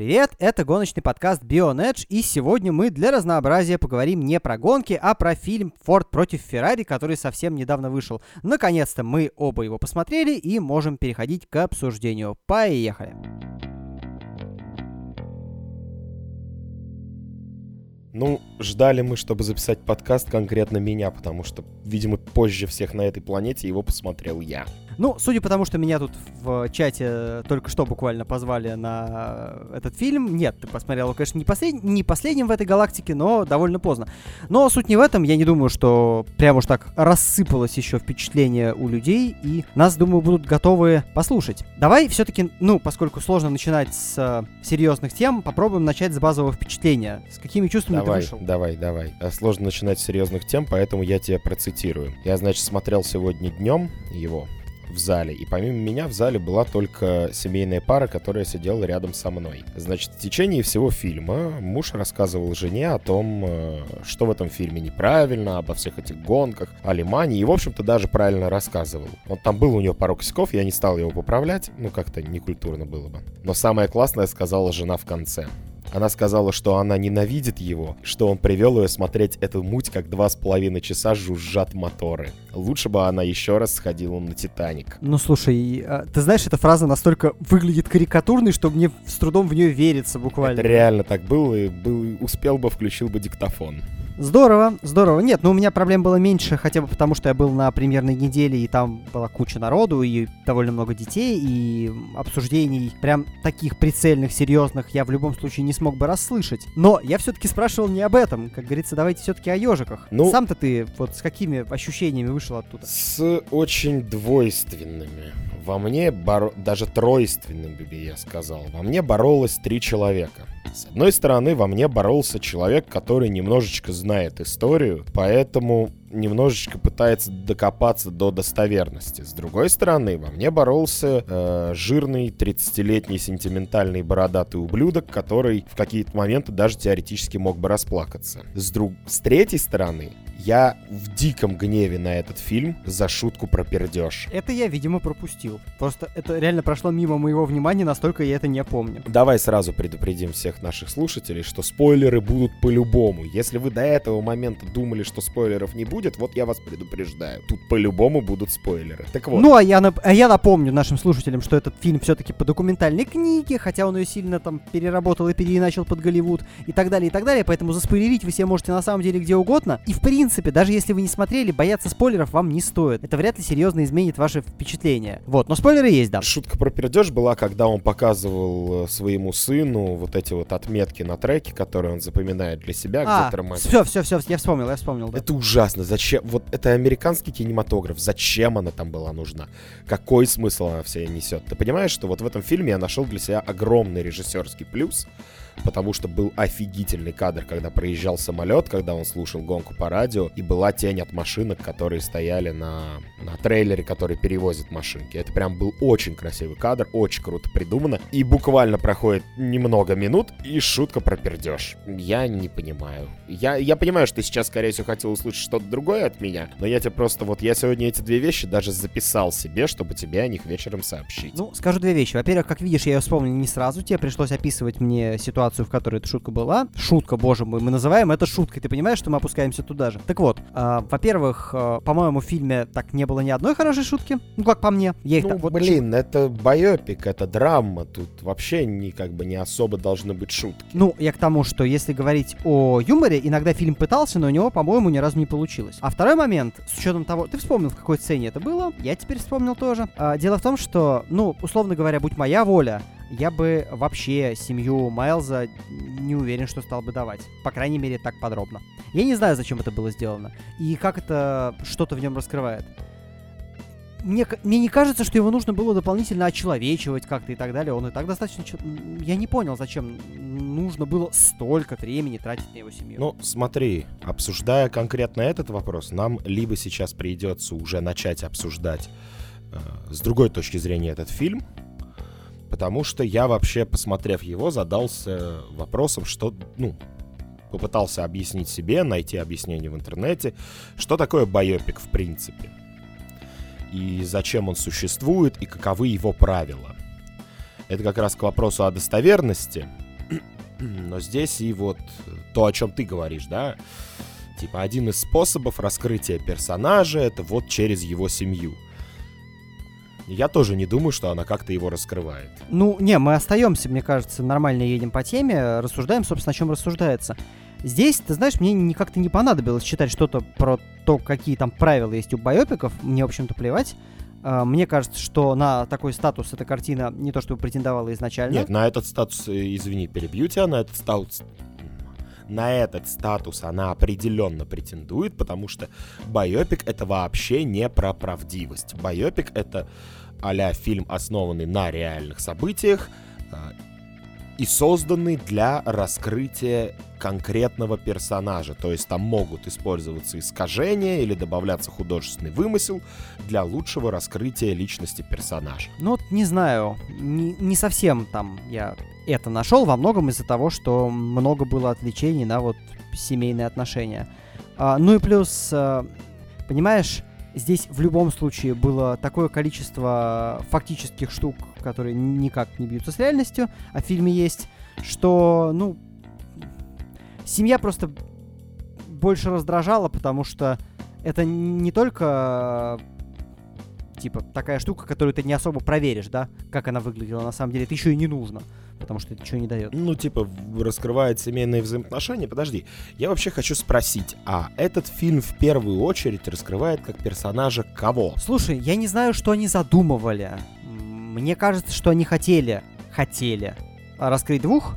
привет! Это гоночный подкаст Bionedge, и сегодня мы для разнообразия поговорим не про гонки, а про фильм Ford против Ferrari, который совсем недавно вышел. Наконец-то мы оба его посмотрели и можем переходить к обсуждению. Поехали! Ну, ждали мы, чтобы записать подкаст конкретно меня, потому что, видимо, позже всех на этой планете его посмотрел я. Ну, судя по тому, что меня тут в чате только что буквально позвали на этот фильм, нет, ты посмотрел его, конечно, не, послед... не последним в этой галактике, но довольно поздно. Но суть не в этом, я не думаю, что прям уж так рассыпалось еще впечатление у людей, и нас, думаю, будут готовы послушать. Давай все-таки, ну, поскольку сложно начинать с э, серьезных тем, попробуем начать с базового впечатления. С какими чувствами давай, ты вышел? Давай, давай. А Сложно начинать с серьезных тем, поэтому я тебя процитирую. Я, значит, смотрел сегодня днем его, в зале. И помимо меня в зале была только семейная пара, которая сидела рядом со мной. Значит, в течение всего фильма муж рассказывал жене о том, э, что в этом фильме неправильно, обо всех этих гонках, о Лимане, и, в общем-то, даже правильно рассказывал. Вот там был у него пару косяков, я не стал его поправлять, ну, как-то некультурно было бы. Но самое классное сказала жена в конце. Она сказала, что она ненавидит его, что он привел ее смотреть эту муть, как два с половиной часа жужжат моторы. Лучше бы она еще раз сходила на Титаник. Ну, слушай, а, ты знаешь, эта фраза настолько выглядит карикатурной, что мне с трудом в нее верится буквально. Это реально так было, и был, успел бы, включил бы диктофон. Здорово, здорово. Нет, ну у меня проблем было меньше, хотя бы потому, что я был на премьерной неделе, и там была куча народу, и довольно много детей, и обсуждений прям таких прицельных, серьезных я в любом случае не смог бы расслышать. Но я все-таки спрашивал не об этом. Как говорится, давайте все-таки о ежиках. Ну- Сам-то ты вот с какими ощущениями вышел оттуда? С очень двойственными. Во мне, боро- даже тройственными, я сказал, во мне боролось три человека. С одной стороны, во мне боролся человек, который немножечко знает историю, поэтому немножечко пытается докопаться до достоверности. С другой стороны, во мне боролся э, жирный 30-летний сентиментальный бородатый ублюдок, который в какие-то моменты даже теоретически мог бы расплакаться. С, друг... С третьей стороны, я в диком гневе на этот фильм за шутку про пердеж. Это я, видимо, пропустил. Просто это реально прошло мимо моего внимания, настолько я это не помню. Давай сразу предупредим всех наших слушателей, что спойлеры будут по-любому. Если вы до этого момента думали, что спойлеров не будет, вот я вас предупреждаю. Тут по-любому будут спойлеры. Так вот. Ну, а я, нап- а я напомню нашим слушателям, что этот фильм все-таки по документальной книге, хотя он ее сильно там переработал и переиначил под Голливуд и так далее, и так далее, поэтому заспойлерить вы себе можете на самом деле где угодно. И в принципе, даже если вы не смотрели, бояться спойлеров вам не стоит. Это вряд ли серьезно изменит ваши впечатления. Вот, но спойлеры есть, да. Шутка про пердеж была, когда он показывал э, своему сыну вот эти вот отметки на треке, которые он запоминает для себя, где А, тормозит. все, все, все, я вспомнил, я вспомнил, да. Это ужасно. Зачем? Вот это американский кинематограф. Зачем она там была нужна? Какой смысл она в себе несет? Ты понимаешь, что вот в этом фильме я нашел для себя огромный режиссерский плюс, потому что был офигительный кадр, когда проезжал самолет, когда он слушал гонку по радио, и была тень от машинок, которые стояли на, на трейлере, который перевозит машинки. Это прям был очень красивый кадр, очень круто придумано. И буквально проходит немного минут, и шутка про пердеж. Я не понимаю. Я, я понимаю, что ты сейчас, скорее всего, хотел услышать что-то другое от меня, но я тебе просто вот, я сегодня эти две вещи даже записал себе, чтобы тебе о них вечером сообщить. Ну, скажу две вещи. Во-первых, как видишь, я ее вспомнил не сразу. Тебе пришлось описывать мне ситуацию, в которой эта шутка была. Шутка, боже мой, мы называем это шуткой. Ты понимаешь, что мы опускаемся туда же? Так вот, а, во-первых, а, по-моему, в фильме так не было ни одной хорошей шутки. Ну, как по мне. Я их Ну, так вот блин, это байопик, это драма, тут вообще не, как бы не особо должны быть шутки. Ну, я к тому, что если говорить о юморе, иногда фильм пытался, но у него, по-моему, ни разу не получилось. А второй момент, с учетом того, ты вспомнил, в какой сцене это было, я теперь вспомнил тоже. А, дело в том, что, ну, условно говоря, будь моя воля, я бы вообще семью Майлза не уверен, что стал бы давать. По крайней мере, так подробно. Я не знаю, зачем это было сделано. И как это что-то в нем раскрывает. Мне, мне не кажется, что его нужно было дополнительно очеловечивать как-то и так далее. Он и так достаточно... Я не понял, зачем нужно было столько времени тратить на его семью. Ну, смотри, обсуждая конкретно этот вопрос, нам либо сейчас придется уже начать обсуждать э, с другой точки зрения этот фильм, потому что я вообще, посмотрев его, задался вопросом, что, ну, попытался объяснить себе, найти объяснение в интернете, что такое байопик в принципе, и зачем он существует, и каковы его правила. Это как раз к вопросу о достоверности, Но здесь и вот то, о чем ты говоришь, да, типа один из способов раскрытия персонажа это вот через его семью. Я тоже не думаю, что она как-то его раскрывает. Ну, не, мы остаемся, мне кажется, нормально едем по теме, рассуждаем, собственно, о чем рассуждается. Здесь, ты знаешь, мне как-то не понадобилось читать что-то про то, какие там правила есть у байопиков. Мне, в общем-то, плевать. А, мне кажется, что на такой статус эта картина не то чтобы претендовала изначально. Нет, на этот статус, э, извини, перебью тебя, на этот статус на этот статус она определенно претендует, потому что байопик это вообще не про правдивость. Байопик это а фильм, основанный на реальных событиях, а, и созданный для раскрытия конкретного персонажа. То есть там могут использоваться искажения или добавляться художественный вымысел для лучшего раскрытия личности персонажа. Ну вот не знаю, не, не совсем там я это нашел, во многом из-за того, что много было отвлечений на вот семейные отношения. А, ну и плюс, а, понимаешь, здесь в любом случае было такое количество фактических штук, которые никак не бьются с реальностью, а в фильме есть, что, ну, семья просто больше раздражала, потому что это не только типа такая штука, которую ты не особо проверишь, да, как она выглядела на самом деле, это еще и не нужно потому что это ничего не дает. Ну, типа, раскрывает семейные взаимоотношения. Подожди, я вообще хочу спросить, а этот фильм в первую очередь раскрывает как персонажа кого? Слушай, я не знаю, что они задумывали. Мне кажется, что они хотели, хотели раскрыть двух,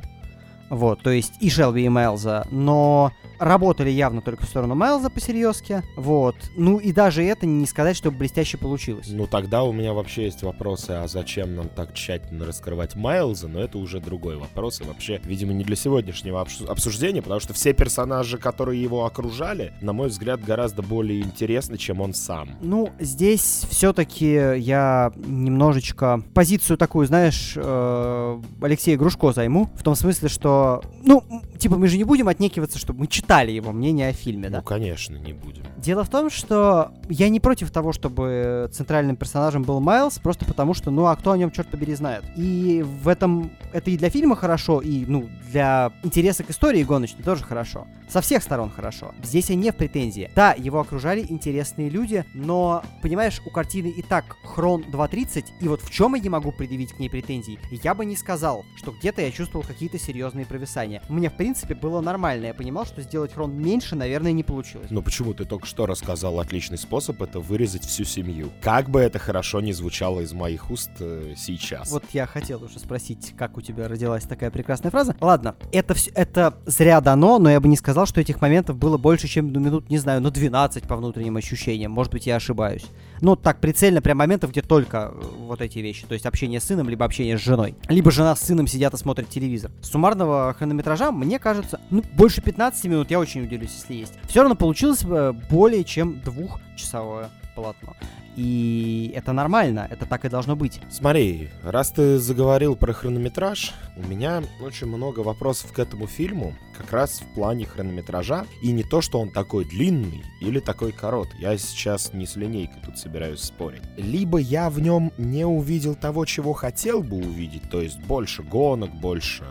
вот, то есть и Шелби, и Майлза, но работали явно только в сторону Майлза по-серьезки. Вот. Ну и даже это не сказать, что блестяще получилось. Ну тогда у меня вообще есть вопросы, а зачем нам так тщательно раскрывать Майлза, но это уже другой вопрос. И вообще, видимо, не для сегодняшнего обсуждения, потому что все персонажи, которые его окружали, на мой взгляд, гораздо более интересны, чем он сам. Ну, здесь все-таки я немножечко позицию такую, знаешь, э, Алексея Грушко займу, в том смысле, что, ну, типа мы же не будем отнекиваться, чтобы мы читали его мнение о фильме, да? Ну, конечно, не будем. Дело в том, что я не против того, чтобы центральным персонажем был Майлз, просто потому что, ну, а кто о нем, черт побери, знает. И в этом, это и для фильма хорошо, и, ну, для интереса к истории гоночной тоже хорошо. Со всех сторон хорошо. Здесь я не в претензии. Да, его окружали интересные люди, но, понимаешь, у картины и так хрон 2.30, и вот в чем я не могу предъявить к ней претензий, я бы не сказал, что где-то я чувствовал какие-то серьезные провисания. Мне, в принципе, было нормально. Я понимал, что сделать хрон меньше, наверное, не получилось. Но почему ты только что рассказал отличный способ это вырезать всю семью? Как бы это хорошо не звучало из моих уст э, сейчас. Вот я хотел уже спросить, как у тебя родилась такая прекрасная фраза. Ладно, это все, это зря дано, но я бы не сказал, что этих моментов было больше, чем, ну, минут, не знаю, ну, 12 по внутренним ощущениям. Может быть, я ошибаюсь. Ну, так, прицельно, прям моментов, где только э, вот эти вещи. То есть общение с сыном, либо общение с женой. Либо жена с сыном сидят и смотрят телевизор. Суммарного хронометража, мне кажется, ну, больше 15 минут, я очень удивлюсь, если есть. Все равно получилось э, более чем двухчасовое полотно. И это нормально, это так и должно быть. Смотри, раз ты заговорил про хронометраж, у меня очень много вопросов к этому фильму, как раз в плане хронометража. И не то, что он такой длинный или такой корот. Я сейчас не с линейкой тут собираюсь спорить. Либо я в нем не увидел того, чего хотел бы увидеть, то есть больше гонок, больше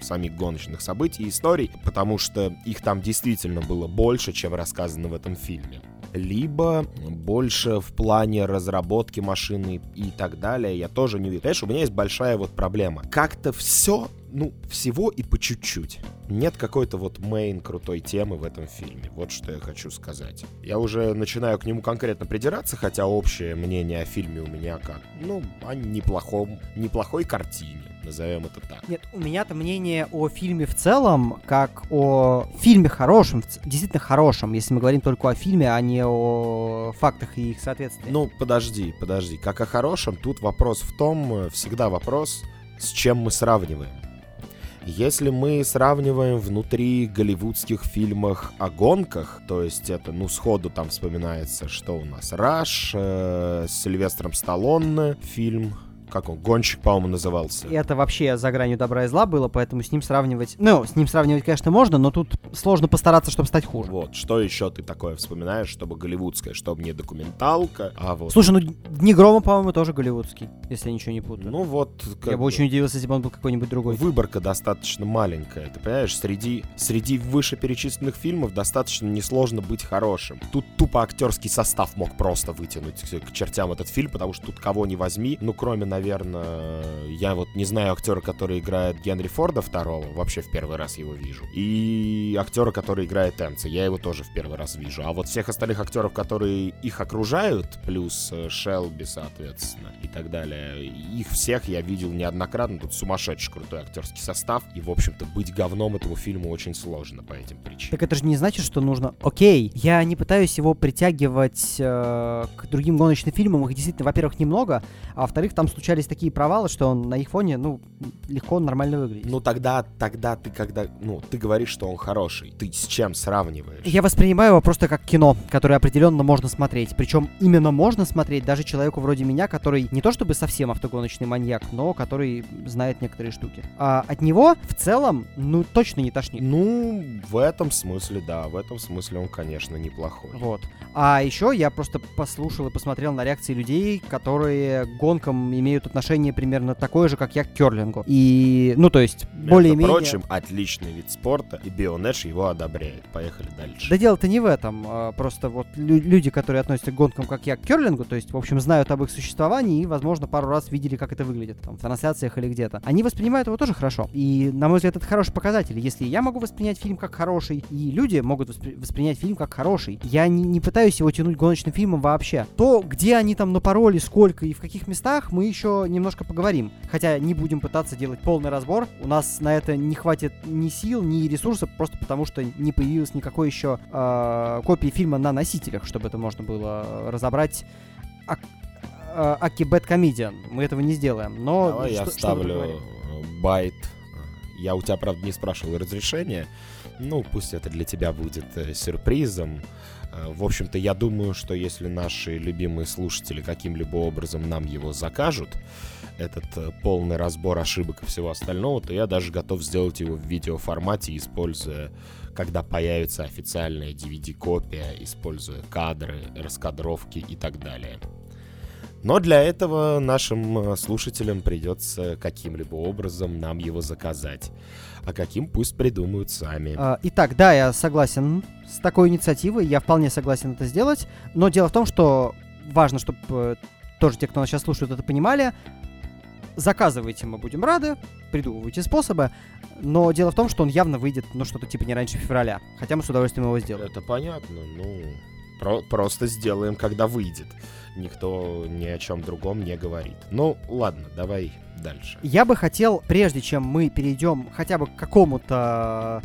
самих гоночных событий и историй, потому что их там действительно было больше, чем рассказано в этом фильме либо больше в плане разработки машины и так далее, я тоже не вижу. Понимаешь, у меня есть большая вот проблема. Как-то все, ну, всего и по чуть-чуть. Нет какой-то вот мейн крутой темы в этом фильме. Вот что я хочу сказать. Я уже начинаю к нему конкретно придираться, хотя общее мнение о фильме у меня как, ну, о неплохом, неплохой картине назовем это так. Нет, у меня-то мнение о фильме в целом, как о фильме хорошем, действительно хорошем, если мы говорим только о фильме, а не о фактах и их соответствии. Ну, подожди, подожди. Как о хорошем, тут вопрос в том, всегда вопрос, с чем мы сравниваем. Если мы сравниваем внутри голливудских фильмах о гонках, то есть это, ну, сходу там вспоминается, что у нас, Раш, э, с Сильвестром Сталлоне, фильм как он, гонщик, по-моему, назывался. И это вообще за гранью добра и зла было, поэтому с ним сравнивать... Ну, с ним сравнивать, конечно, можно, но тут сложно постараться, чтобы стать хуже. Вот, что еще ты такое вспоминаешь, чтобы голливудское, чтобы не документалка, а вот... Слушай, ну Дни грома, по-моему, тоже голливудский, если я ничего не путаю. Ну вот... Я бы бы очень удивился, если бы он был какой-нибудь другой. Выборка достаточно маленькая, ты понимаешь? Среди, среди вышеперечисленных фильмов достаточно несложно быть хорошим. Тут тупо актерский состав мог просто вытянуть к чертям этот фильм, потому что тут кого не возьми, ну, кроме, наверное, я вот не знаю актера, который играет Генри Форда второго, вообще в первый раз его вижу, и актера, который играет Энца, я его тоже в первый раз вижу. А вот всех остальных актеров, которые их окружают, плюс э, Шелби, соответственно, и так далее, их всех я видел неоднократно, тут сумасшедший крутой актерский состав, и, в общем-то, быть говном этому фильму очень сложно по этим причинам. Так это же не значит, что нужно... Окей, я не пытаюсь его притягивать э, к другим гоночным фильмам, их действительно, во-первых, немного, а во-вторых, там случались такие провалы, что он на их фоне, ну, легко нормально выглядит. Ну тогда, тогда ты когда, ну, ты говоришь, что он хороший, ты с чем сравниваешь? Я воспринимаю его просто как кино, которое определенно можно смотреть. Причем именно можно смотреть даже человеку вроде меня, который не то чтобы совсем автогоночный маньяк, но который знает некоторые штуки. А от него в целом, ну, точно не тошнит. Ну, в этом смысле, да, в этом смысле он, конечно, неплохой. Вот. А еще я просто послушал и посмотрел на реакции людей, которые гонкам имеют отношение примерно такое же, как я к керлингу. И, ну, то есть, более-менее... Прочим, отличный вид спорта, и Бионэш его одобряет. Поехали дальше. Да дело-то не в этом. А просто вот лю- люди, которые относятся к гонкам, как я, к керлингу, то есть, в общем, знают об их существовании и, возможно, пару раз видели, как это выглядит, там, в трансляциях или где-то. Они воспринимают его тоже хорошо. И, на мой взгляд, это хороший показатель. Если я могу воспринять фильм как хороший, и люди могут воспри- воспринять фильм как хороший, я не, не пытаюсь его тянуть гоночным фильмом вообще. То, где они там напороли, сколько и в каких местах, мы еще немножко поговорим. Хотя не будем пытаться делать полный разбор. У нас на это не хватит ни сил, ни ресурсов, просто потому что не появилось никакой еще э, копии фильма на носителях, чтобы это можно было разобрать. А, а, Аки BadComedian. Мы этого не сделаем. Но Давай я что- что мы ставлю поговорим? э, байт. Я у тебя, правда, не спрашивал разрешения. Ну, пусть это для тебя будет э, сюрпризом. Э, В общем-то, я думаю, что если наши любимые слушатели каким-либо образом нам его закажут, этот э, полный разбор ошибок и всего остального, то я даже готов сделать его в видеоформате, используя, когда появится официальная DVD-копия, используя кадры, раскадровки и так далее. Но для этого нашим э, слушателям придется каким-либо образом нам его заказать. А каким пусть придумают сами. А, Итак, да, я согласен с такой инициативой, я вполне согласен это сделать, но дело в том, что важно, чтобы тоже те, кто нас сейчас слушают, это понимали. Заказывайте, мы будем рады, придумывайте способы, но дело в том, что он явно выйдет, ну, что-то типа не раньше февраля, хотя мы с удовольствием его сделаем. Это понятно, ну... про- просто сделаем, когда выйдет. Никто ни о чем другом не говорит. Ну, ладно, давай дальше. Я бы хотел, прежде чем мы перейдем хотя бы к какому-то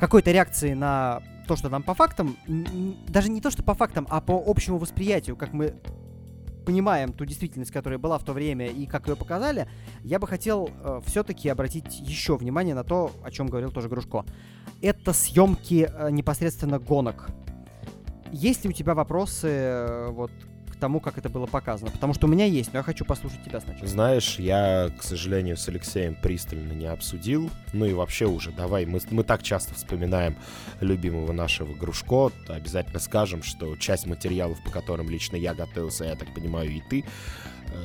какой-то реакции на то, что нам по фактам, даже не то, что по фактам, а по общему восприятию, как мы понимаем ту действительность, которая была в то время и как ее показали, я бы хотел все-таки обратить еще внимание на то, о чем говорил тоже Грушко. Это съемки э, непосредственно гонок. Есть ли у тебя вопросы э, вот к тому, как это было показано? Потому что у меня есть, но я хочу послушать тебя сначала. Знаешь, я, к сожалению, с Алексеем пристально не обсудил. Ну и вообще уже, давай, мы, мы так часто вспоминаем любимого нашего Грушко. Обязательно скажем, что часть материалов, по которым лично я готовился, я так понимаю, и ты,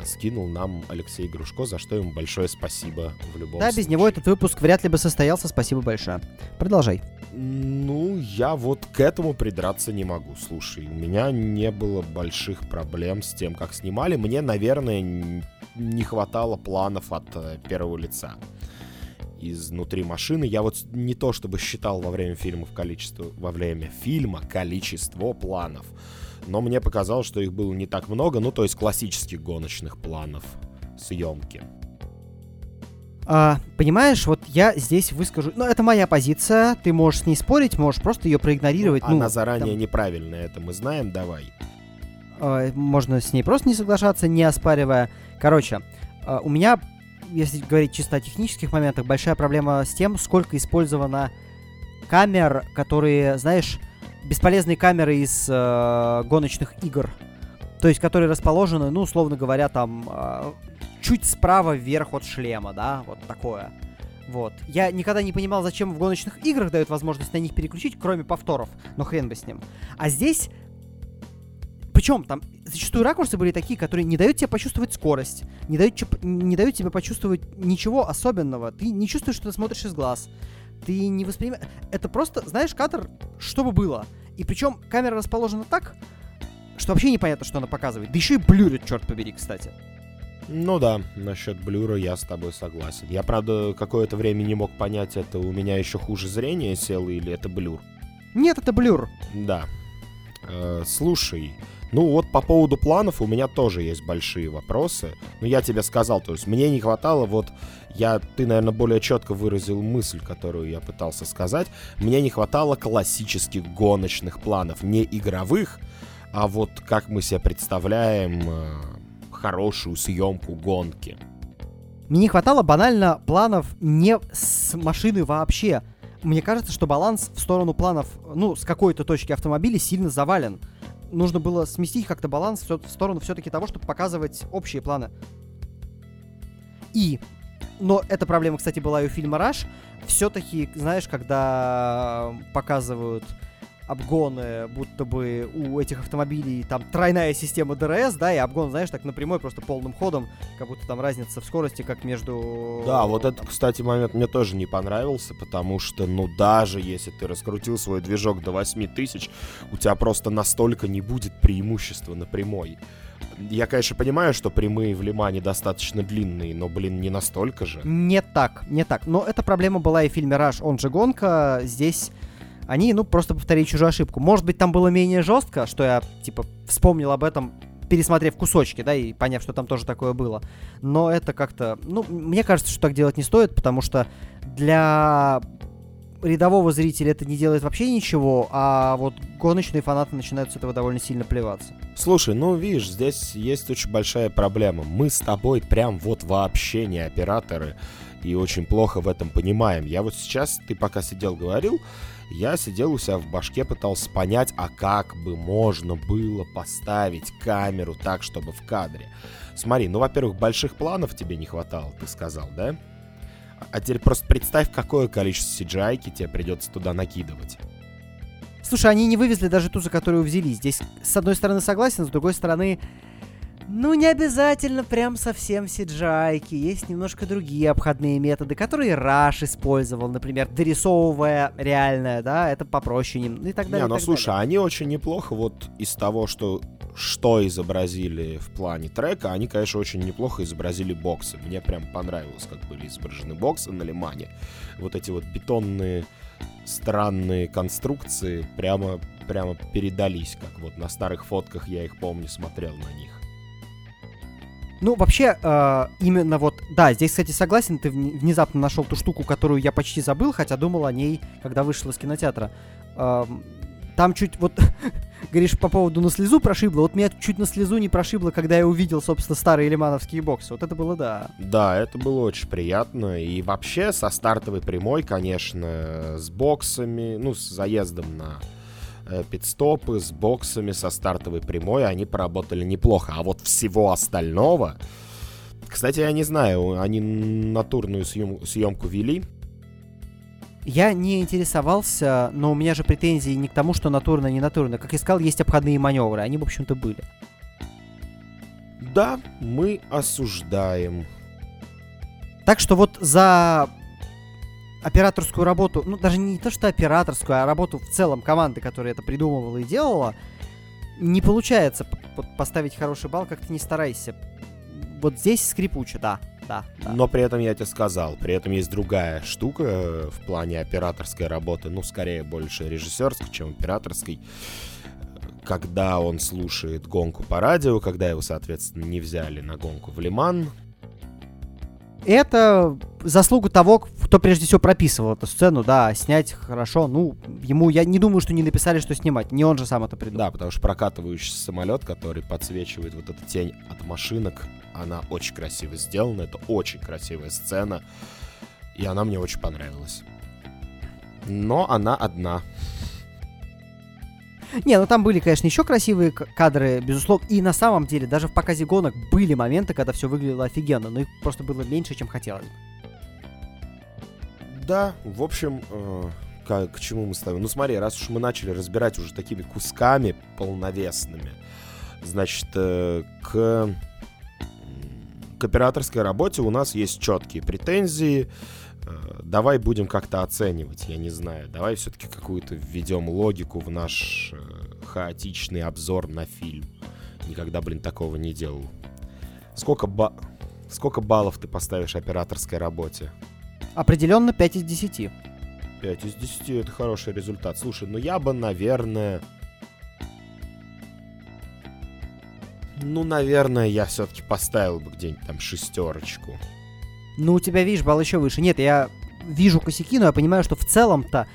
скинул нам Алексей Грушко, за что ему большое спасибо в любом Да, без случае. него этот выпуск вряд ли бы состоялся. Спасибо большое. Продолжай. Ну, я вот к этому придраться не могу. Слушай, у меня не было больших проблем с тем, как снимали. Мне, наверное, не хватало планов от э, первого лица. Изнутри машины я вот не то чтобы считал во время фильмов количество, во время фильма количество планов, но мне показалось, что их было не так много, ну то есть классических гоночных планов съемки. А, понимаешь, вот я здесь выскажу... Ну, это моя позиция. Ты можешь с ней спорить, можешь просто ее проигнорировать. Ну, Она заранее там, неправильная, это мы знаем, давай. э, можно с ней просто не соглашаться, не оспаривая. Короче, э, у меня, если говорить чисто о технических моментах, большая проблема с тем, сколько использовано камер, которые, знаешь, бесполезные камеры из э, гоночных игр. То есть, которые расположены, ну, условно говоря, там... э, чуть справа вверх от шлема, да, вот такое. Вот. Я никогда не понимал, зачем в гоночных играх дают возможность на них переключить, кроме повторов, но хрен бы с ним. А здесь причем там зачастую ракурсы были такие, которые не дают тебе почувствовать скорость, не дают, не дают тебе почувствовать ничего особенного. Ты не чувствуешь, что ты смотришь из глаз. Ты не воспринимаешь... Это просто, знаешь, кадр, что бы было. И причем камера расположена так, что вообще непонятно, что она показывает. Да еще и блюрит, черт побери, кстати. Ну да, насчет блюра я с тобой согласен. Я, правда, какое-то время не мог понять, это у меня еще хуже зрение село или это блюр. Нет, это блюр. Да. Э, слушай, ну вот по поводу планов у меня тоже есть большие вопросы. Ну я тебе сказал, то есть мне не хватало вот я, ты, наверное, более четко выразил мысль, которую я пытался сказать. Мне не хватало классических гоночных планов, не игровых, а вот как мы себе представляем э, хорошую съемку гонки. Мне не хватало банально планов не с машины вообще. Мне кажется, что баланс в сторону планов, ну, с какой-то точки автомобиля сильно завален нужно было сместить как-то баланс в сторону все-таки того, чтобы показывать общие планы. И, но эта проблема, кстати, была и у фильма «Rush», все-таки, знаешь, когда показывают обгоны, будто бы у этих автомобилей там тройная система DRS, да, и обгон, знаешь, так напрямую, просто полным ходом, как будто там разница в скорости, как между... Да, вот этот, кстати, момент мне тоже не понравился, потому что, ну, даже если ты раскрутил свой движок до 8000, у тебя просто настолько не будет преимущества на прямой. Я, конечно, понимаю, что прямые в Лимане достаточно длинные, но, блин, не настолько же. Не так, не так. Но эта проблема была и в фильме «Раш», он же «Гонка». Здесь они, ну, просто повторили чужую ошибку. Может быть, там было менее жестко, что я, типа, вспомнил об этом, пересмотрев кусочки, да, и поняв, что там тоже такое было. Но это как-то, ну, мне кажется, что так делать не стоит, потому что для рядового зрителя это не делает вообще ничего, а вот гоночные фанаты начинают с этого довольно сильно плеваться. Слушай, ну видишь, здесь есть очень большая проблема. Мы с тобой прям вот вообще не операторы и очень плохо в этом понимаем. Я вот сейчас, ты пока сидел, говорил, я сидел у себя в башке, пытался понять, а как бы можно было поставить камеру так, чтобы в кадре. Смотри, ну, во-первых, больших планов тебе не хватало, ты сказал, да? А теперь просто представь, какое количество CGI тебе придется туда накидывать. Слушай, они не вывезли даже ту, за которую взяли. Здесь, с одной стороны, согласен, с другой стороны, ну, не обязательно прям совсем CGI. Есть немножко другие обходные методы, которые Раш использовал, например, дорисовывая реальное, да, это попроще ним, и так далее. Не, ну слушай, далее. они очень неплохо вот из того, что что изобразили в плане трека, они, конечно, очень неплохо изобразили боксы. Мне прям понравилось, как были изображены боксы на Лимане. Вот эти вот бетонные странные конструкции прямо, прямо передались, как вот на старых фотках я их помню, смотрел на них. Ну, вообще, э, именно вот, да, здесь, кстати, согласен, ты внезапно нашел ту штуку, которую я почти забыл, хотя думал о ней, когда вышел из кинотеатра. Э, там чуть вот, говоришь, по поводу на слезу прошибло, вот меня чуть на слезу не прошибло, когда я увидел, собственно, старые лимановские боксы. Вот это было, да. Да, это было очень приятно. И вообще со стартовой прямой, конечно, с боксами, ну, с заездом на пидстопы с боксами, со стартовой прямой, они поработали неплохо. А вот всего остального... Кстати, я не знаю, они натурную съем, съемку вели. Я не интересовался, но у меня же претензии не к тому, что натурно, не натурно. Как я сказал, есть обходные маневры, они, в общем-то, были. Да, мы осуждаем. Так что вот за операторскую работу, ну даже не то что операторскую, а работу в целом команды, которая это придумывала и делала, не получается поставить хороший балл, как ты не старайся. Вот здесь скрипуче, да, да, да. Но при этом я тебе сказал, при этом есть другая штука э, в плане операторской работы, ну скорее больше режиссерской, чем операторской когда он слушает гонку по радио, когда его, соответственно, не взяли на гонку в Лиман, это заслуга того, кто прежде всего прописывал эту сцену, да, снять хорошо, ну, ему, я не думаю, что не написали, что снимать, не он же сам это придумал. Да, потому что прокатывающий самолет, который подсвечивает вот эту тень от машинок, она очень красиво сделана, это очень красивая сцена, и она мне очень понравилась. Но она одна. Не, ну там были, конечно, еще красивые кадры, безусловно. И на самом деле, даже в показе гонок были моменты, когда все выглядело офигенно, но их просто было меньше, чем хотелось. Да, в общем, э, к, к чему мы ставим? Ну смотри, раз уж мы начали разбирать уже такими кусками полновесными, значит, э, к, к операторской работе у нас есть четкие претензии. Э, давай будем как-то оценивать, я не знаю. Давай все-таки какую-то введем логику в наш э, хаотичный обзор на фильм. Никогда, блин, такого не делал. Сколько, ба... Сколько баллов ты поставишь операторской работе? Определенно 5 из 10. 5 из 10 это хороший результат. Слушай, ну я бы, наверное... Ну, наверное, я все-таки поставил бы где-нибудь там шестерочку. Ну, у тебя, видишь, балл еще выше. Нет, я вижу косяки, но я понимаю, что в целом-то...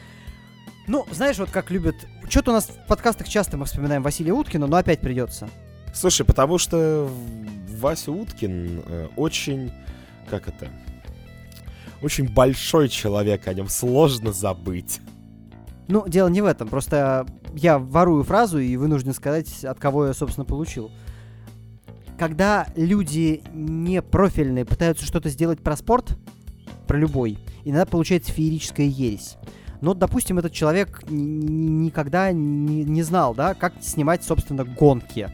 Ну, знаешь, вот как любят... Что-то у нас в подкастах часто мы вспоминаем Василия Уткина, но опять придется. Слушай, потому что Вася Уткин э, очень... Как это? Очень большой человек, о нем сложно забыть. Ну, дело не в этом. Просто я ворую фразу и вынужден сказать, от кого я, собственно, получил. Когда люди не профильные пытаются что-то сделать про спорт, про любой, иногда получается феерическая ересь. Но, допустим, этот человек никогда не, знал, да, как снимать, собственно, гонки.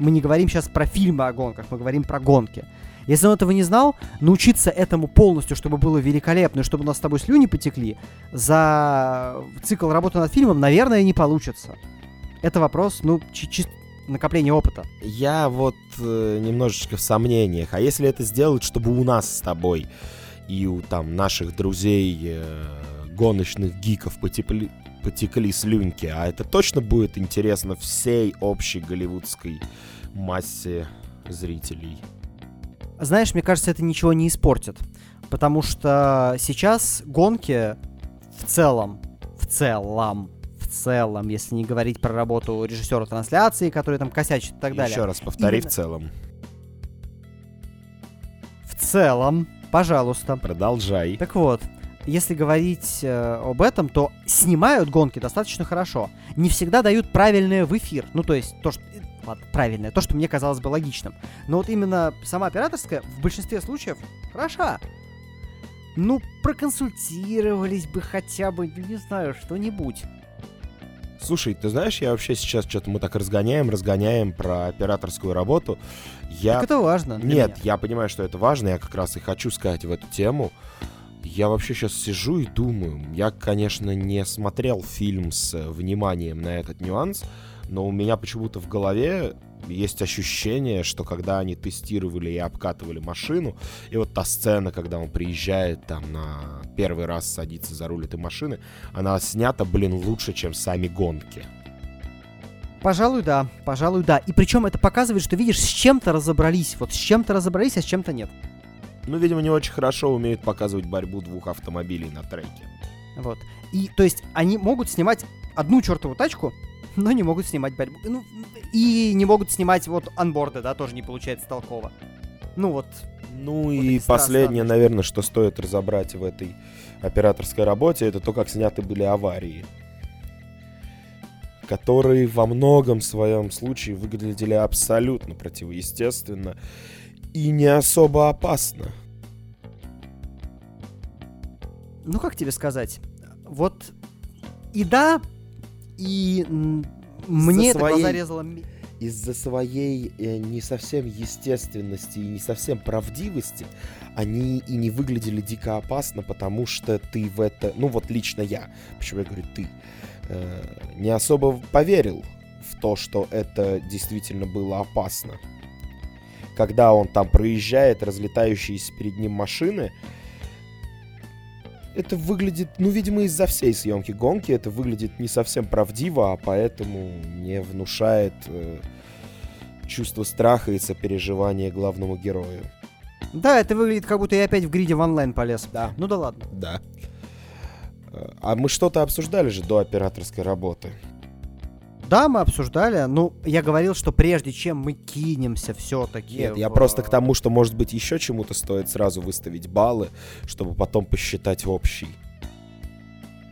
Мы не говорим сейчас про фильмы о гонках, мы говорим про гонки. Если он этого не знал, научиться этому полностью, чтобы было великолепно, и чтобы у нас с тобой слюни потекли, за цикл работы над фильмом, наверное, не получится. Это вопрос, ну, чи- чисто накопления опыта. Я вот э, немножечко в сомнениях. А если это сделать, чтобы у нас с тобой и у там наших друзей э, гоночных гиков потепли, потекли слюньки, а это точно будет интересно всей общей голливудской массе зрителей? Знаешь, мне кажется, это ничего не испортит. Потому что сейчас гонки в целом, в целом, целом, если не говорить про работу режиссера трансляции, который там косячит и так далее. Еще раз повтори Именно- в целом. В целом, пожалуйста. Продолжай. Так вот, если говорить э, об этом, то снимают гонки достаточно хорошо. Не всегда дают правильное в эфир. Ну, то есть, то, что... э, Ладно, правильное, то, что мне казалось бы логичным. Но вот именно сама операторская в большинстве случаев хороша. Ну, проконсультировались бы хотя бы, не знаю, что-нибудь. Слушай, ты знаешь, я вообще сейчас что-то мы так разгоняем, разгоняем про операторскую работу. Я Так это важно. Нет, меня. я понимаю, что это важно, я как раз и хочу сказать в эту тему. Я вообще сейчас сижу и думаю. Я, конечно, не смотрел фильм с э, вниманием на этот нюанс, но у меня почему-то в голове есть ощущение, что когда они тестировали и обкатывали машину, и вот та сцена, когда он приезжает там на первый раз садится за руль этой машины, она снята, блин, лучше, чем сами гонки. Пожалуй, да. Пожалуй, да. И причем это показывает, что, видишь, с чем-то разобрались. Вот с чем-то разобрались, а с чем-то нет. Ну, видимо, не очень хорошо умеют показывать борьбу двух автомобилей на треке. Вот. И, то есть, они могут снимать одну чертову тачку, но не могут снимать борьбу. Ну, и не могут снимать вот анборды, да, тоже не получается толково. Ну вот, Ну Вот и последнее, штуки. наверное, что стоит разобрать в этой операторской работе, это то, как сняты были аварии. Которые во многом своем случае выглядели абсолютно противоестественно и не особо опасно. ну как тебе сказать? Вот и да, и мне это своей- глаза резало. Из-за своей э, не совсем естественности и не совсем правдивости они и не выглядели дико опасно, потому что ты в это, ну вот лично я, почему я говорю ты, э, не особо поверил в то, что это действительно было опасно. Когда он там проезжает разлетающиеся перед ним машины, это выглядит, ну, видимо, из-за всей съемки гонки это выглядит не совсем правдиво, а поэтому не внушает э, чувство страха и сопереживания главному герою. Да, это выглядит, как будто я опять в гриде в онлайн полез. Да. Ну да ладно. Да. А мы что-то обсуждали же до операторской работы. Да, мы обсуждали. Ну, я говорил, что прежде чем мы кинемся все-таки. Нет, я просто к тому, что, может быть, еще чему-то стоит сразу выставить баллы, чтобы потом посчитать общий.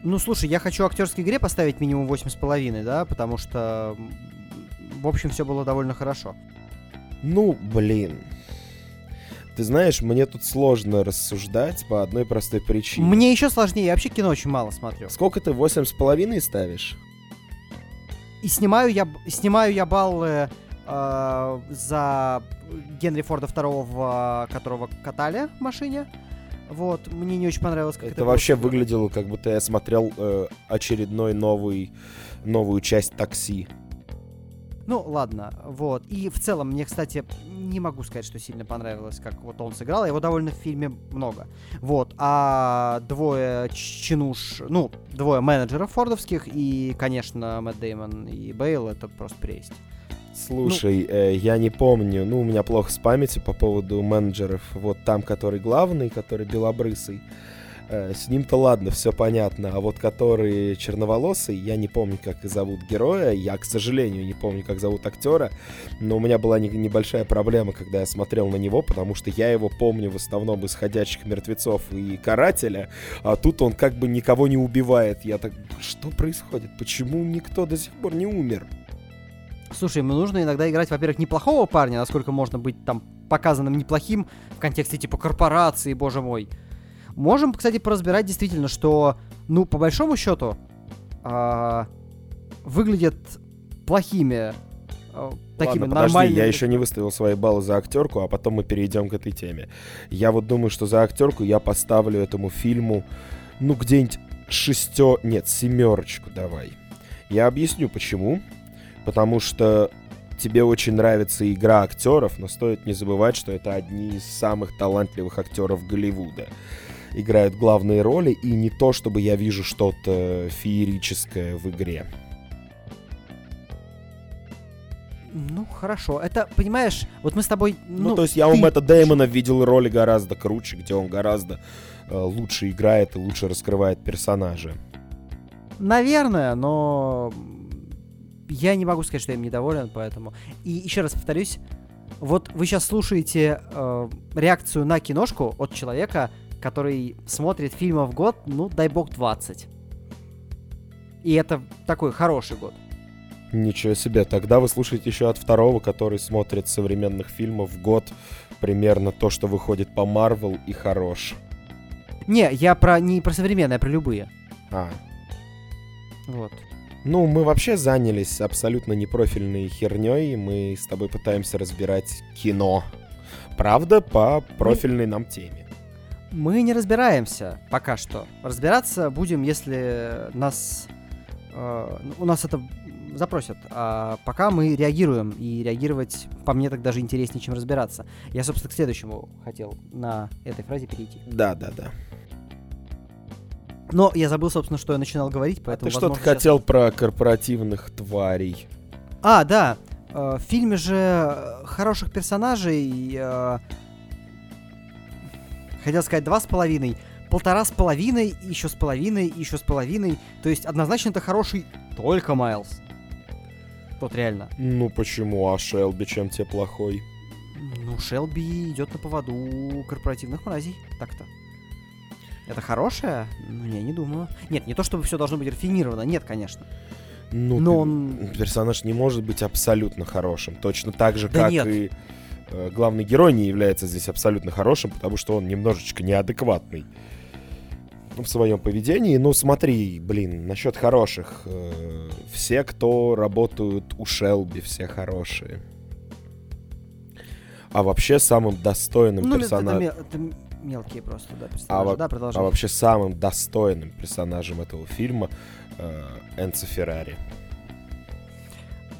Ну, слушай, я хочу актерской игре поставить минимум 8,5, да, потому что, в общем, все было довольно хорошо. Ну, блин. Ты знаешь, мне тут сложно рассуждать по одной простой причине. Мне еще сложнее, я вообще кино очень мало смотрю. Сколько ты, восемь с половиной ставишь? И снимаю я, снимаю я баллы э, за Генри Форда второго, которого катали в машине. Вот, мне не очень понравилось, как это, это вообще выглядело, как будто я смотрел э, очередной новый, новую часть такси. Ну, ладно, вот. И в целом, мне, кстати, не могу сказать, что сильно понравилось, как вот он сыграл. Его довольно в фильме много. Вот. А двое чинуш, ну, двое менеджеров фордовских и, конечно, Мэтт Деймон и Бейл, это просто прелесть. Слушай, ну, э, я не помню, ну, у меня плохо с памятью по поводу менеджеров. Вот там, который главный, который белобрысый. Э, с ним-то ладно, все понятно. А вот который черноволосый, я не помню, как зовут героя. Я, к сожалению, не помню, как зовут актера. Но у меня была не, небольшая проблема, когда я смотрел на него, потому что я его помню в основном из «Ходячих мертвецов» и «Карателя». А тут он как бы никого не убивает. Я так, что происходит? Почему никто до сих пор не умер? Слушай, ему нужно иногда играть, во-первых, неплохого парня, насколько можно быть там показанным неплохим в контексте типа корпорации, боже мой. Можем, кстати, поразбирать действительно, что, ну, по большому счету, э, выглядят плохими э, такими Ладно, нормальными... подожди, я еще не выставил свои баллы за актерку, а потом мы перейдем к этой теме. Я вот думаю, что за актерку я поставлю этому фильму, ну, где-нибудь шестё... Нет, семерочку давай. Я объясню, почему. Потому что тебе очень нравится игра актеров, но стоит не забывать, что это одни из самых талантливых актеров Голливуда играют главные роли, и не то, чтобы я вижу что-то феерическое в игре. Ну, хорошо. Это, понимаешь, вот мы с тобой... Ну, Ну, то есть я ты- у Мэтта Дэймона видел роли гораздо круче, где он гораздо э, лучше играет и лучше раскрывает персонажа. Наверное, но я не могу сказать, что я им недоволен, поэтому. И еще раз повторюсь, вот вы сейчас слушаете э, реакцию на киношку от человека, который смотрит фильмов в год, ну, дай бог, 20. И это такой хороший год. Ничего себе, тогда вы слушаете еще от второго, который смотрит современных фильмов в год примерно то, что выходит по Марвел и хорош. Не, я про не про современное, а про любые. А, Вот. ну мы вообще занялись абсолютно непрофильной херней, мы с тобой пытаемся разбирать кино. Правда, по профильной нам теме. Мы не разбираемся пока что. Разбираться будем, если нас э, у нас это запросят. А пока мы реагируем, и реагировать по мне так даже интереснее, чем разбираться. Я, собственно, к следующему хотел на этой фразе перейти. Да, да, да. Но я забыл, собственно, что я начинал говорить, А поэтому. ты что-то щас- хотел про корпоративных тварей. А, да. э, В фильме же э, хороших персонажей. Хотел сказать два с половиной, полтора с половиной, еще с половиной, еще с половиной. То есть однозначно это хороший только Майлз. Вот реально. Ну почему, а Шелби чем тебе плохой? Ну, Шелби идет на поводу корпоративных мразей. Так-то. Это хорошее? Ну, не, не думаю. Нет, не то чтобы все должно быть рафинировано. Нет, конечно. Ну, Но он... персонаж не может быть абсолютно хорошим. Точно так же, Да как нет. и главный герой не является здесь абсолютно хорошим, потому что он немножечко неадекватный в своем поведении. Ну, смотри, блин, насчет хороших. э, все, кто работают у Шелби, все хорошие. А вообще самым достойным Ну, это, персонажем... ме- это м- мелкие просто, да, А, персонажи. во- да, а вообще самым достойным персонажем этого фильма э, Энцо Феррари.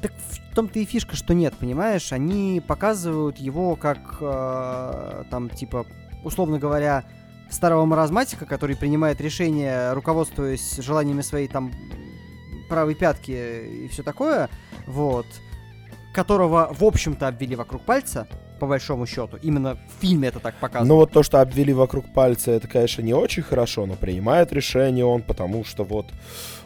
Так в том-то и фишка, что нет, понимаешь? Они показывают его как, э, там, типа, условно говоря, старого маразматика, который принимает решения, руководствуясь желаниями своей, там, правой пятки и все такое, вот, которого, в общем-то, обвели вокруг пальца, по большому счету. Именно в фильме это так показано. Ну вот то, что обвели вокруг пальца, это, конечно, не очень хорошо, но принимает решение он, потому что вот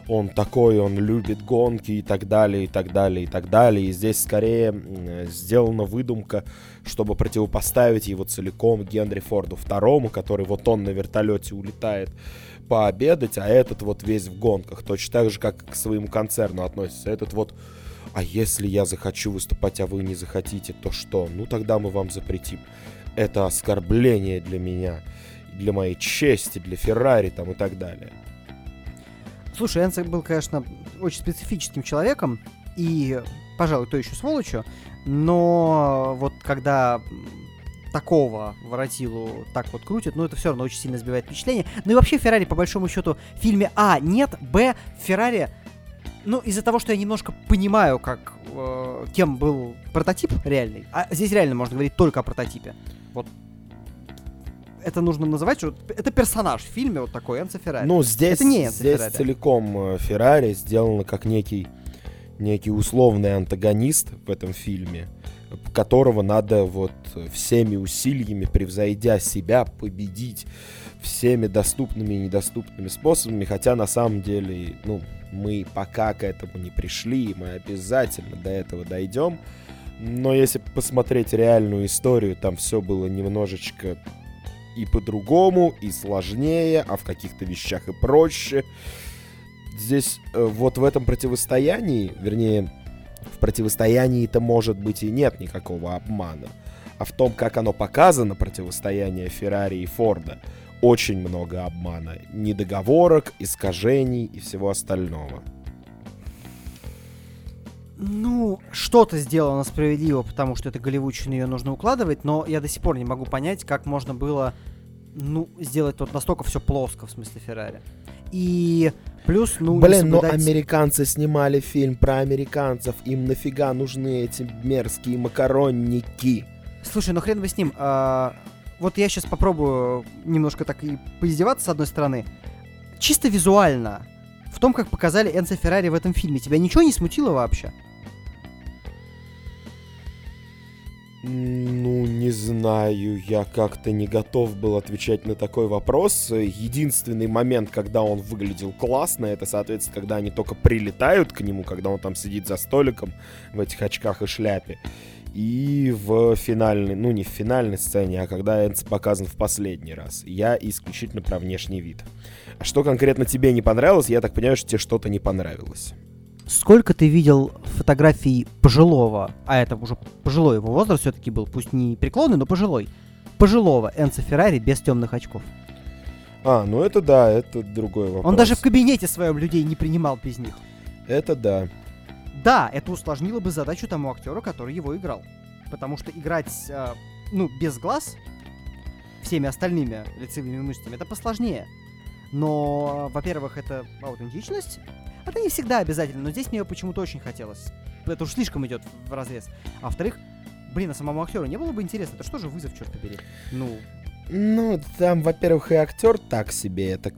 он такой, он любит гонки и так далее, и так далее, и так далее. И здесь скорее сделана выдумка, чтобы противопоставить его целиком Генри Форду второму, который вот он на вертолете улетает пообедать, а этот вот весь в гонках. Точно так же, как к своему концерну относится. Этот вот, а если я захочу выступать, а вы не захотите, то что? Ну тогда мы вам запретим. Это оскорбление для меня, для моей чести, для Феррари там и так далее. Слушай, Энце был, конечно, очень специфическим человеком и, пожалуй, то еще сволочью, но вот когда такого воротилу так вот крутят, ну это все равно очень сильно сбивает впечатление. Ну и вообще Феррари, по большому счету, в фильме А нет, Б Феррари ну, из-за того, что я немножко понимаю, как э, кем был прототип реальный, а здесь реально можно говорить только о прототипе. Вот это нужно называть, что это персонаж в фильме вот такой Энцо Феррари. Ну, здесь, это не Энцо здесь Феррари. целиком э, Феррари сделано как некий, некий условный антагонист в этом фильме, которого надо вот всеми усилиями, превзойдя себя, победить всеми доступными и недоступными способами, хотя на самом деле, ну, мы пока к этому не пришли, мы обязательно до этого дойдем. Но если посмотреть реальную историю, там все было немножечко и по-другому, и сложнее, а в каких-то вещах и проще. Здесь э, вот в этом противостоянии, вернее, в противостоянии-то может быть и нет никакого обмана. А в том, как оно показано, противостояние Феррари и Форда, очень много обмана. Недоговорок, искажений и всего остального. Ну, что-то сделано справедливо, потому что это голливудщина, ее нужно укладывать, но я до сих пор не могу понять, как можно было, ну, сделать вот настолько все плоско, в смысле Феррари. И плюс, ну, Блин, соблюдать... но американцы снимали фильм про американцев, им нафига нужны эти мерзкие макаронники? Слушай, ну хрен бы с ним. А, вот я сейчас попробую немножко так и поиздеваться с одной стороны. Чисто визуально, в том, как показали Энцо Феррари в этом фильме, тебя ничего не смутило вообще? Ну, не знаю, я как-то не готов был отвечать на такой вопрос. Единственный момент, когда он выглядел классно, это, соответственно, когда они только прилетают к нему, когда он там сидит за столиком в этих очках и шляпе. И в финальной, ну не в финальной сцене, а когда Энц показан в последний раз. Я исключительно про внешний вид. А что конкретно тебе не понравилось, я так понимаю, что тебе что-то не понравилось. Сколько ты видел фотографий пожилого, а это уже пожилой его возраст все-таки был, пусть не преклонный, но пожилой, пожилого Энца Феррари без темных очков? А, ну это да, это другой вопрос. Он даже в кабинете своем людей не принимал без них. Это да. Да, это усложнило бы задачу тому актеру, который его играл. Потому что играть, э, ну, без глаз, всеми остальными лицевыми мышцами, это посложнее. Но, во-первых, это аутентичность, это не всегда обязательно, но здесь мне почему-то очень хотелось. Это уж слишком идет в разрез. А во-вторых, блин, а самому актеру не было бы интересно, это что же вызов, черт побери? Ну, ну, там, во-первых, и актер так себе, это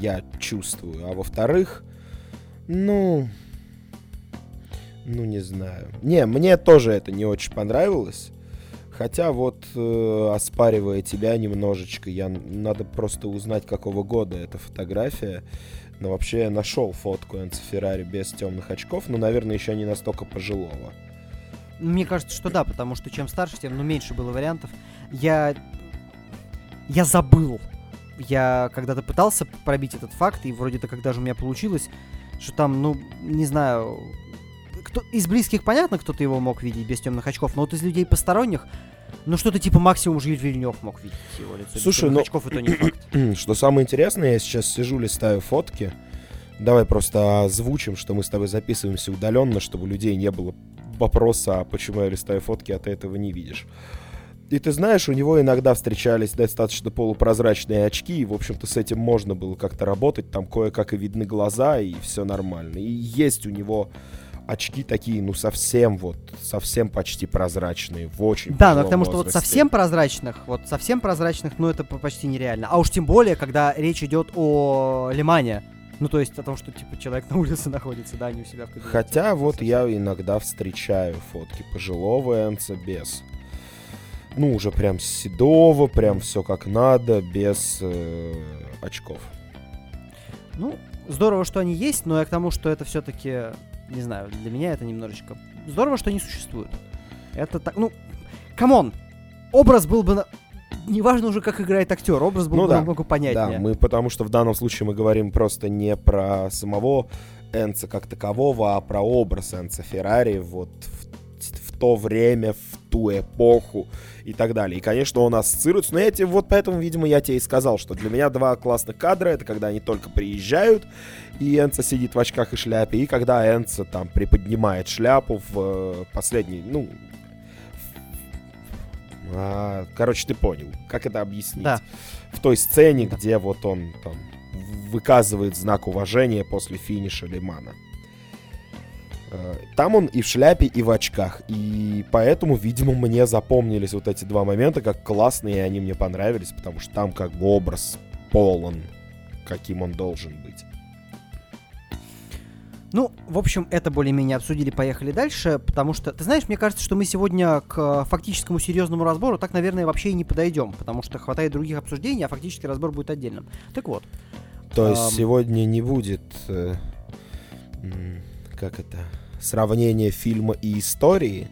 я чувствую. А во-вторых, ну, ну не знаю. Не, мне тоже это не очень понравилось. Хотя вот, э, оспаривая тебя немножечко, я надо просто узнать, какого года эта фотография. Но вообще я нашел фотку Энцо Феррари без темных очков, но, наверное, еще не настолько пожилого. Мне кажется, что да, потому что чем старше, тем ну, меньше было вариантов. Я... Я забыл. Я когда-то пытался пробить этот факт, и вроде-то когда же у меня получилось, что там, ну, не знаю, кто, из близких понятно, кто-то его мог видеть без темных очков, но вот из людей посторонних, ну, что-то типа максимум Жюль Вильнев мог видеть его лицо. Слушай, ну... очков это не факт. Что самое интересное, я сейчас сижу, листаю фотки. Давай просто озвучим, что мы с тобой записываемся удаленно, чтобы у людей не было вопроса, а почему я листаю фотки, а ты этого не видишь. И ты знаешь, у него иногда встречались достаточно полупрозрачные очки, и, в общем-то, с этим можно было как-то работать, там кое-как и видны глаза, и все нормально. И есть у него очки такие, ну, совсем вот, совсем почти прозрачные, в очень Да, но потому что вот совсем прозрачных, вот совсем прозрачных, ну, это почти нереально. А уж тем более, когда речь идет о Лимане. Ну, то есть о том, что, типа, человек на улице находится, да, не у себя в кабинете. Хотя вот я иногда встречаю фотки пожилого Энцо без ну, уже прям седого, прям все как надо, без э, очков. Ну, здорово, что они есть, но я к тому, что это все-таки не знаю, для меня это немножечко... Здорово, что они существуют. Это так, ну, come on, образ был бы неважно уже, как играет актер, образ был Ну бы да, намного понятнее. Да, мы потому что в данном случае мы говорим просто не про самого Энца как такового, а про образ Энца Феррари вот в, в то время, в ту эпоху и так далее. И, конечно, он ассоциируется, но я тебе, вот поэтому, видимо, я тебе и сказал, что для меня два классных кадра, это когда они только приезжают, и Энца сидит в очках и шляпе, и когда Энца там приподнимает шляпу в э, последний, ну, а, короче, ты понял, как это объяснить. Да. В той сцене, Да. где вот он там выказывает знак уважения после финиша Лимана. Э, Там он и в шляпе, и в очках. И поэтому, видимо, мне запомнились вот эти два момента как классные, и они мне понравились, потому что там как бы образ полон, каким он должен быть. Ну, в общем, это более-менее обсудили, поехали дальше, потому что, ты знаешь, мне кажется, что мы сегодня к э, фактическому серьезному разбору так, наверное, вообще и не подойдем, потому что хватает других обсуждений, а фактический разбор будет отдельным. Так вот, То есть Ам. сегодня не будет, э, как это, сравнения фильма и истории.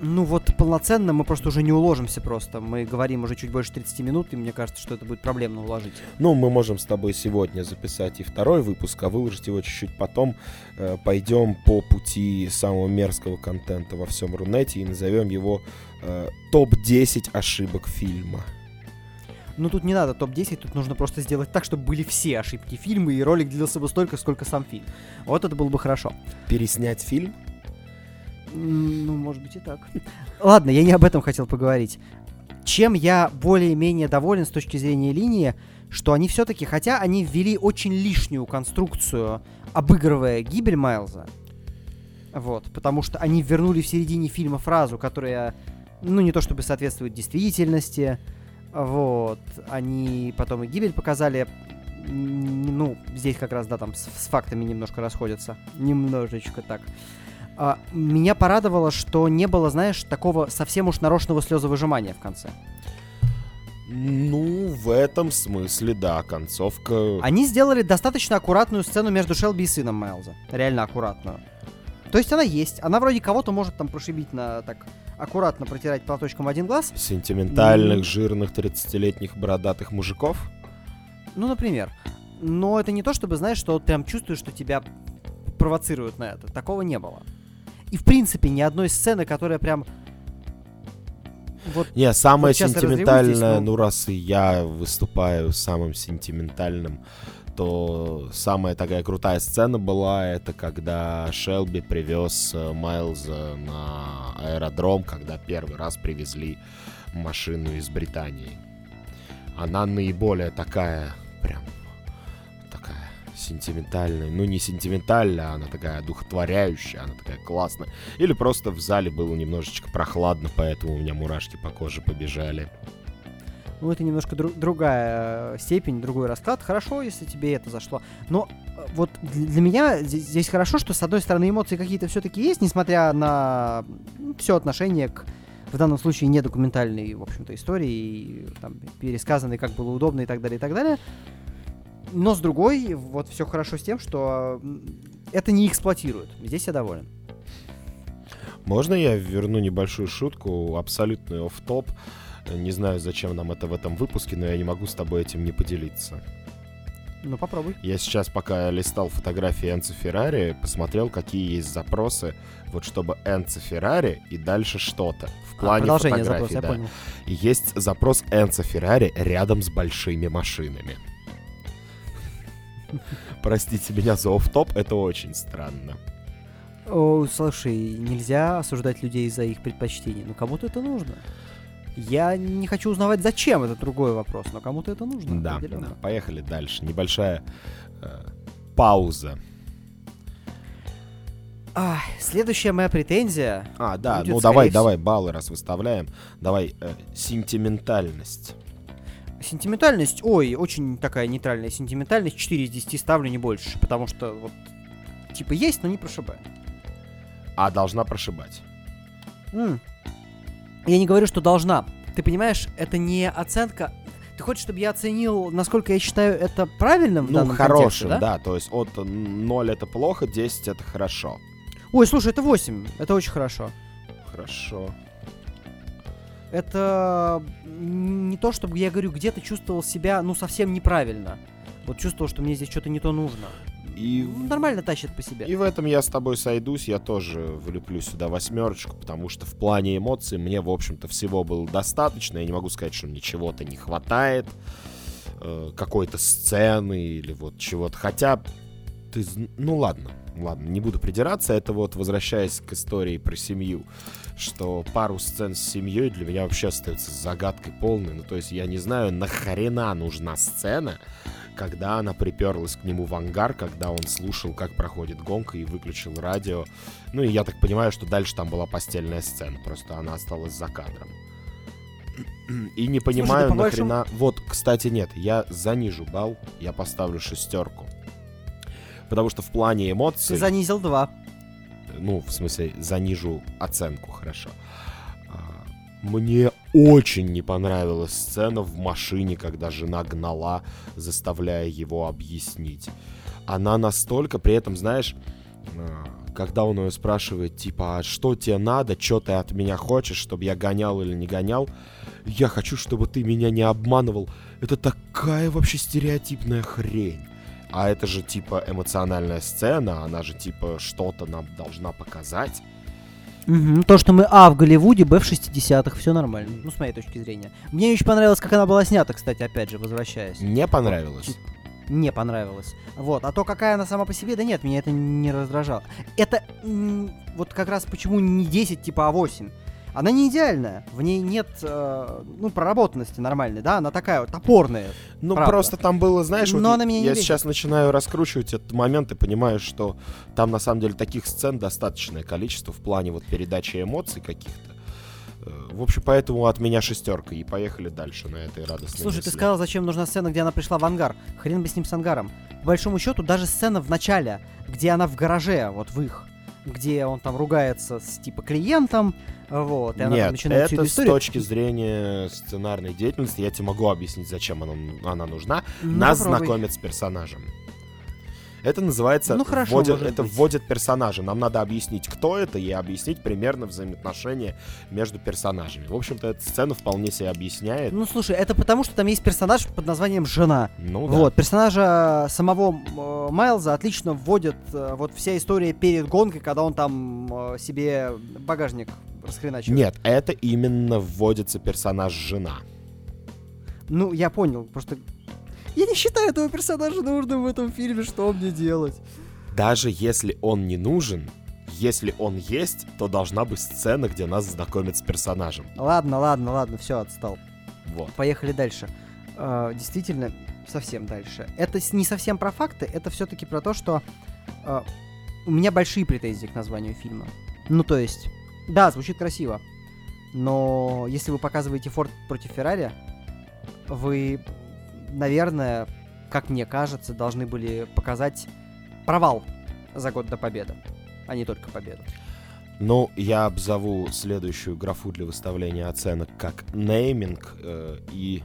ну вот полноценно мы просто уже не уложимся просто. Мы говорим уже чуть больше 30 минут, и мне кажется, что это будет проблемно уложить. Ну, мы можем с тобой сегодня записать и второй выпуск, а выложить его чуть-чуть потом. Э, пойдем по пути самого мерзкого контента во всем Рунете и назовем его э, топ-10 ошибок фильма. Ну тут не надо топ-10, тут нужно просто сделать так, чтобы были все ошибки фильма, и ролик длился бы столько, сколько сам фильм. Вот это было бы хорошо. Переснять фильм? Ну, может быть и так. Ладно, я не об этом хотел поговорить. Чем я более-менее доволен с точки зрения линии, что они все-таки, хотя они ввели очень лишнюю конструкцию, обыгрывая гибель Майлза, вот, потому что они вернули в середине фильма фразу, которая, ну, не то чтобы соответствует действительности, вот, они потом и гибель показали, ну, здесь как раз, да, там с, с фактами немножко расходятся, немножечко так. А, меня порадовало, что не было, знаешь, такого совсем уж нарочного слезовыжимания в конце. Ну, в этом смысле, да, концовка... Они сделали достаточно аккуратную сцену между Шелби и сыном Майлза. Реально аккуратную. То есть она есть. Она вроде кого-то может там прошибить на так аккуратно протирать платочком один глаз. Сентиментальных, жирных 30-летних бородатых мужиков? Ну, например. Но это не то, чтобы, знаешь, что вот прям чувствуешь, что тебя провоцируют на это. Такого не было. И, в принципе, ни одной сцены, которая прям... Вот Не, самое Вот сентиментальное, здесь, ну раз и я выступаю самым сентиментальным, то самая такая крутая сцена была, это когда Шелби привез э, Майлза на аэродром, когда первый раз привезли машину из Британии. Она наиболее такая, прям, такая сентиментальная. Ну, не сентиментальная, она такая духотворяющая, она такая классная. Или просто в зале было немножечко прохладно, поэтому у меня мурашки по коже побежали. Ну, это немножко дру- другая э, степень, другой расклад. Хорошо, если тебе это зашло. Но э, вот для меня здесь, хорошо, что с одной стороны эмоции какие-то все-таки есть, несмотря на все отношение к в данном случае не документальной, в общем-то, истории, и, там, пересказанной, как было удобно и так далее, и так далее. Но с другой, вот все хорошо с тем, что это не эксплуатирует. Здесь я доволен. Можно я верну небольшую шутку, абсолютный оф топ Не знаю, зачем нам это в этом выпуске, но я не могу с тобой этим не поделиться. Ну, попробуй. Я сейчас, пока я листал фотографии Энцо Феррари, посмотрел, какие есть запросы, вот чтобы Энцо Феррари и дальше что-то. В А, плане продолжение фотографий, запроса, я да. понял. И есть запрос Энцо Феррари рядом с большими машинами. Простите меня за оф-топ, это очень странно. О, слушай, нельзя осуждать людей за их предпочтения. Ну, кому-то это нужно. Я не хочу узнавать, зачем, это другой вопрос, но кому-то это нужно. Да, да, поехали дальше. Небольшая э, пауза. Ах, следующая моя претензия. А, да, Будет, ну давай, скорее давай, баллы раз выставляем. Давай, э, сентиментальность. Сентиментальность, ой, очень такая нейтральная сентиментальность. 4 из 10 ставлю, не больше. Потому что вот, типа, есть, но не прошибает. А должна прошибать. М. Я не говорю, что должна. Ты понимаешь, это не оценка. Ты хочешь, чтобы я оценил, насколько я считаю это правильным в Ну, данном хорошим, контексте, да? то есть от 0 это плохо, 10 это хорошо. Ой, слушай, это 8. Это очень хорошо. Хорошо. это не то, чтобы я говорю, где-то чувствовал себя, ну, совсем неправильно. Вот чувствовал, что мне здесь что-то не то нужно. И, Нормально тащит по себе. и в этом я с тобой сойдусь, я тоже влеплю сюда восьмерочку, потому что в плане эмоций мне, в общем-то, всего было достаточно. Я не могу сказать, что мне чего-то не хватает, э, какой-то сцены или вот чего-то. Хотя, ты, ну ладно, ладно, не буду придираться. Это вот, возвращаясь к истории про семью, что пару сцен с семьей для меня вообще остается загадкой полной. Ну, то есть я не знаю, нахрена нужна сцена, когда она приперлась к нему в ангар, когда он слушал, как проходит гонка и выключил радио. Ну и я так понимаю, что дальше там была постельная сцена, просто она осталась за кадром. И не понимаю, по большому- нахрена... Вот, кстати, нет, я занижу балл, я поставлю шестерку. Потому что в плане эмоций... Ты занизил два. Ну, в смысле, занижу оценку, хорошо. А, Мне очень не понравилась сцена в машине, когда жена гнала, заставляя его объяснить. Она настолько, при этом, знаешь, а, когда он ее спрашивает, типа, а что тебе надо, что ты от меня хочешь, чтобы я гонял или не гонял, я хочу, чтобы ты меня не обманывал. Это такая вообще стереотипная хрень. А это же типа эмоциональная сцена, она же типа что-то нам должна показать. Мгм. То, что мы А в Голливуде, Б в 60-х, все нормально. Ну, с моей точки зрения. Мне очень понравилось, как она была снята, кстати, опять же, возвращаясь. Не понравилось. Не понравилось. Вот. А то, какая она сама по себе, да нет, меня это не раздражало. Это вот как раз почему не 10, типа А8. Она не идеальная. В ней нет, э, ну, проработанности нормальной, да? Она такая вот топорная. Ну, Правда. просто там было, знаешь, вот Но я- она меня я бесит. сейчас начинаю раскручивать этот момент и понимаю, что там на самом деле таких сцен достаточное количество в плане вот передачи эмоций каких-то. Э, В общем, поэтому от меня шестерка. И поехали дальше на этой радостной Слушай, ты мысли. сказал, зачем нужна сцена, где она пришла в ангар. Хрен бы с ним с ангаром. По большому счету, даже сцена в начале, где она в гараже, вот в их, где он там ругается с типа клиентом, вот, и она там Нет, начинает всю это эту с историю. точки зрения сценарной деятельности. Я тебе могу объяснить, зачем она, она нужна. Ну, Нас попробуй. знакомят с персонажем. Это называется Ну, хорошо, может это быть. вводит персонажа. Нам надо объяснить, кто это, и объяснить примерно взаимоотношения между персонажами. В общем-то, эта сцена вполне себе объясняет. Ну, слушай, это потому, что там есть персонаж под названием «Жена». Ну да. Вот, персонажа самого э, Майлза отлично вводит э, вот вся история перед гонкой, когда он там э, себе багажник расхреначивает. Нет, это именно вводится персонаж жена. Ну, я понял, просто... Я не считаю этого персонажа нужным в этом фильме, что мне делать? Даже если он не нужен, если он есть, то должна быть сцена, где нас знакомят с персонажем. Ладно, ладно, ладно, все, отстал. Вот. Поехали дальше. Э, действительно, совсем дальше. Это не совсем про факты, это все-таки про то, что э, у меня большие претензии к названию фильма. Ну, то есть, да, звучит красиво, но если вы показываете Форд против Феррари, вы, наверное, как мне кажется, должны были показать провал за год до победы, а не только победу. Ну, я обзову следующую графу для выставления оценок как нейминг. э, и,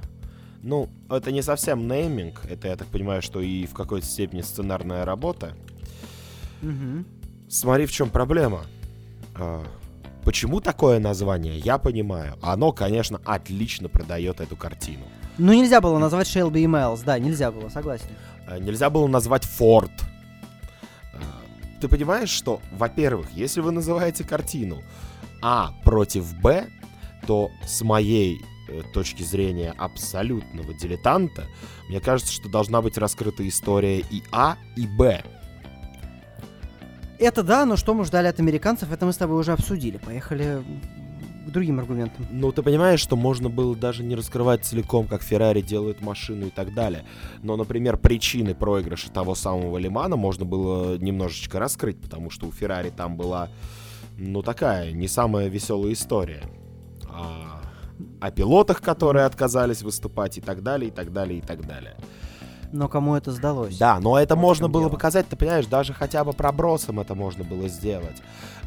ну, это не совсем нейминг, это, я так понимаю, что и в какой-то степени сценарная работа. Угу. Смотри, в чем проблема. А, Почему такое название, я понимаю. Оно, конечно, отлично продает эту картину. Ну, нельзя было назвать Шелби и Майлз, да, нельзя было, согласен. А, Нельзя было назвать Форд. А, Ты понимаешь, что, во-первых, если вы называете картину А против Б, то с моей э, точки зрения абсолютного дилетанта, мне кажется, что должна быть раскрыта история и А, и Б. Это да, но что мы ждали от американцев, это мы с тобой уже обсудили. Поехали к другим аргументам. Ну, ты понимаешь, что можно было даже не раскрывать целиком, как Феррари делает машину и так далее. Но, например, причины проигрыша того самого Лимана можно было немножечко раскрыть, потому что у Феррари там была, ну, такая, не самая веселая история. А, о пилотах, которые отказались выступать и так далее, и так далее, и так далее. Но кому это сдалось? Да, но это Вот можно было дело. показать, ты понимаешь, даже хотя бы пробросом это можно было сделать.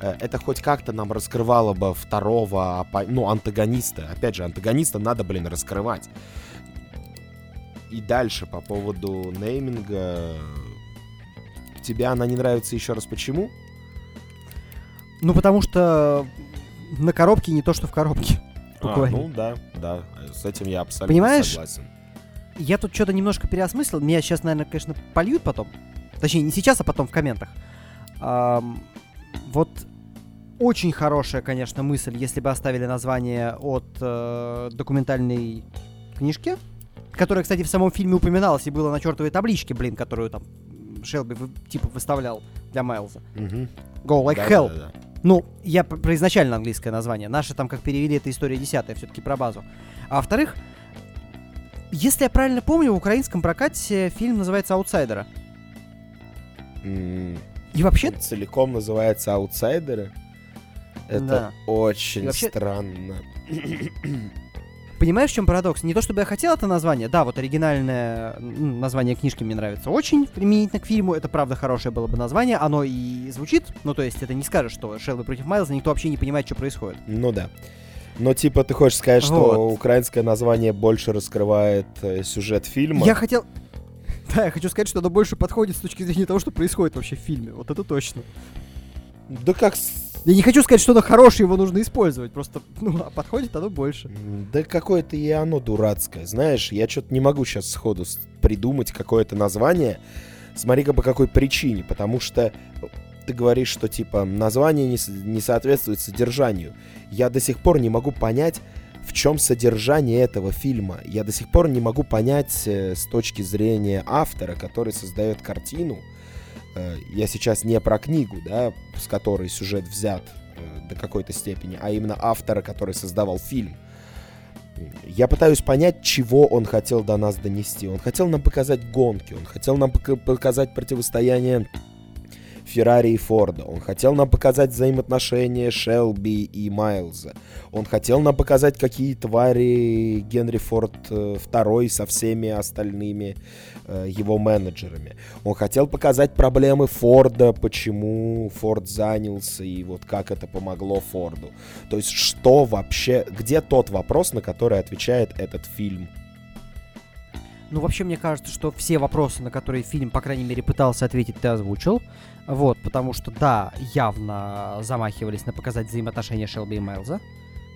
Э, Это хоть как-то нам раскрывало бы второго, ну, антагониста. Опять же, антагониста надо, блин, раскрывать. И дальше по поводу нейминга. Тебе она не нравится еще раз почему? Ну, потому что на коробке не то, что в коробке. буквально. А, ну да, да, с этим я абсолютно Понимаешь? согласен. Я тут что-то немножко переосмыслил. Меня сейчас, наверное, конечно, польют потом. Точнее, не сейчас, а потом в комментах. Ам, вот очень хорошая, конечно, мысль, если бы оставили название от э, документальной книжки, которая, кстати, в самом фильме упоминалась и была на чертовой табличке, блин, которую там Шелби вы- типа выставлял для Майлза. Go like Да, hell. да, да. Ну, я про изначально английское название. Наши там, как перевели, это история десятая, все-таки про базу. А во-вторых, если я правильно помню, в украинском прокате фильм называется «Аутсайдера». М, И вообще, он целиком называется «Аутсайдеры». Это Да. очень И вообще- странно. понимаешь, в чем парадокс? Не то, чтобы я хотел это название. Да, вот оригинальное название книжки мне нравится очень, применительно к фильму. Это, правда, хорошее было бы название. Оно и звучит. Ну, то есть, это не скажешь, что Шелби против Майлза, никто вообще не понимает, что происходит. Ну да. Но типа ты хочешь сказать, что Вот. украинское название больше раскрывает э, сюжет фильма? Я хотел... Да, я хочу сказать, что оно больше подходит с точки зрения того, что происходит вообще в фильме. Вот это точно. Да как... Я не хочу сказать, что оно хорошее, его нужно использовать. Просто, ну, а подходит оно больше. Да какое-то и оно дурацкое. Знаешь, я что-то не могу сейчас сходу придумать какое-то название. Смотри-ка по какой причине. Потому что ты говоришь, что типа название не, не соответствует содержанию. Я до сих пор не могу понять, в чем содержание этого фильма. Я до сих пор не могу понять э, с точки зрения автора, который создает картину. Э, я сейчас не про книгу, да, с которой сюжет взят э, до какой-то степени, а именно автора, который создавал фильм. Я пытаюсь понять, чего он хотел до нас донести. Он хотел нам показать гонки, он хотел нам пока- показать противостояние Феррари и Форда. Он хотел нам показать взаимоотношения Шелби и Майлза. Он хотел нам показать, какие твари Генри Форд э, второй со всеми остальными э, его менеджерами. Он хотел показать проблемы Форда, почему Форд занялся и вот как это помогло Форду. То есть что вообще, где тот вопрос, на который отвечает этот фильм? Ну, вообще, мне кажется, что все вопросы, на которые фильм, по крайней мере, пытался ответить, ты озвучил. Вот, потому что, да, явно замахивались на показать взаимоотношения Шелби и Майлза.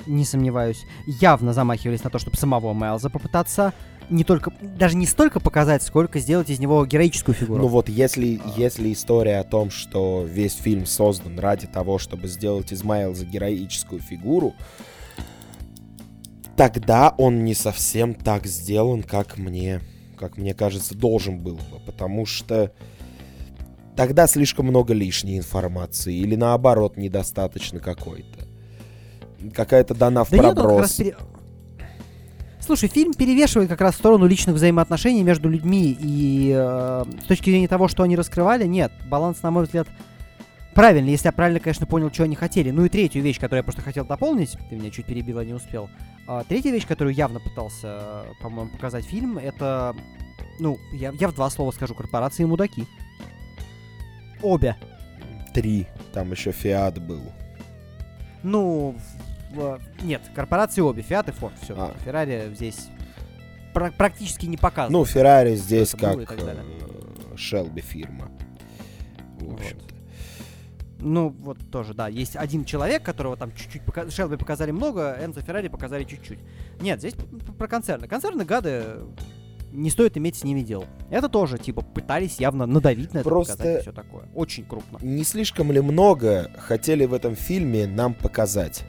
Не сомневаюсь. Явно замахивались на то, чтобы самого Майлза попытаться не только, даже не столько показать, сколько сделать из него героическую фигуру. Ну вот если, А. если история о том, что весь фильм создан ради того, чтобы сделать из Майлза героическую фигуру, тогда он не совсем так сделан, как мне, как мне кажется, должен был бы. Потому что тогда слишком много лишней информации. Или наоборот, недостаточно какой-то. Какая-то дана в Да нет, проброс. пере- Слушай, фильм перевешивает как раз в сторону личных взаимоотношений между людьми, и э, с точки зрения того, что они раскрывали, нет, баланс, на мой взгляд, правильный, если я правильно, конечно, понял, что они хотели. Ну и третью вещь, которую я просто хотел дополнить, ты меня чуть перебила, не успел. А, третья вещь, которую явно пытался, по-моему, показать фильм, это, ну, я, я в два слова скажу, корпорации и мудаки. Обе. Три. Там еще Фиат был. Ну, нет, корпорации обе, Фиат и Форд, все. А. Феррари здесь пра- практически не показано. Ну, Феррари здесь как э, Шелби фирма. В общем-то. Ну, вот тоже, да. Есть один человек, которого там чуть-чуть пока... Шелби показали много, Энзо Феррари показали чуть-чуть. Нет, здесь про концерны. Концерны гады не стоит иметь с ними дел. Это тоже, типа, пытались явно надавить на это, Просто- показать все такое. Очень крупно. Не слишком ли много хотели в этом фильме нам показать?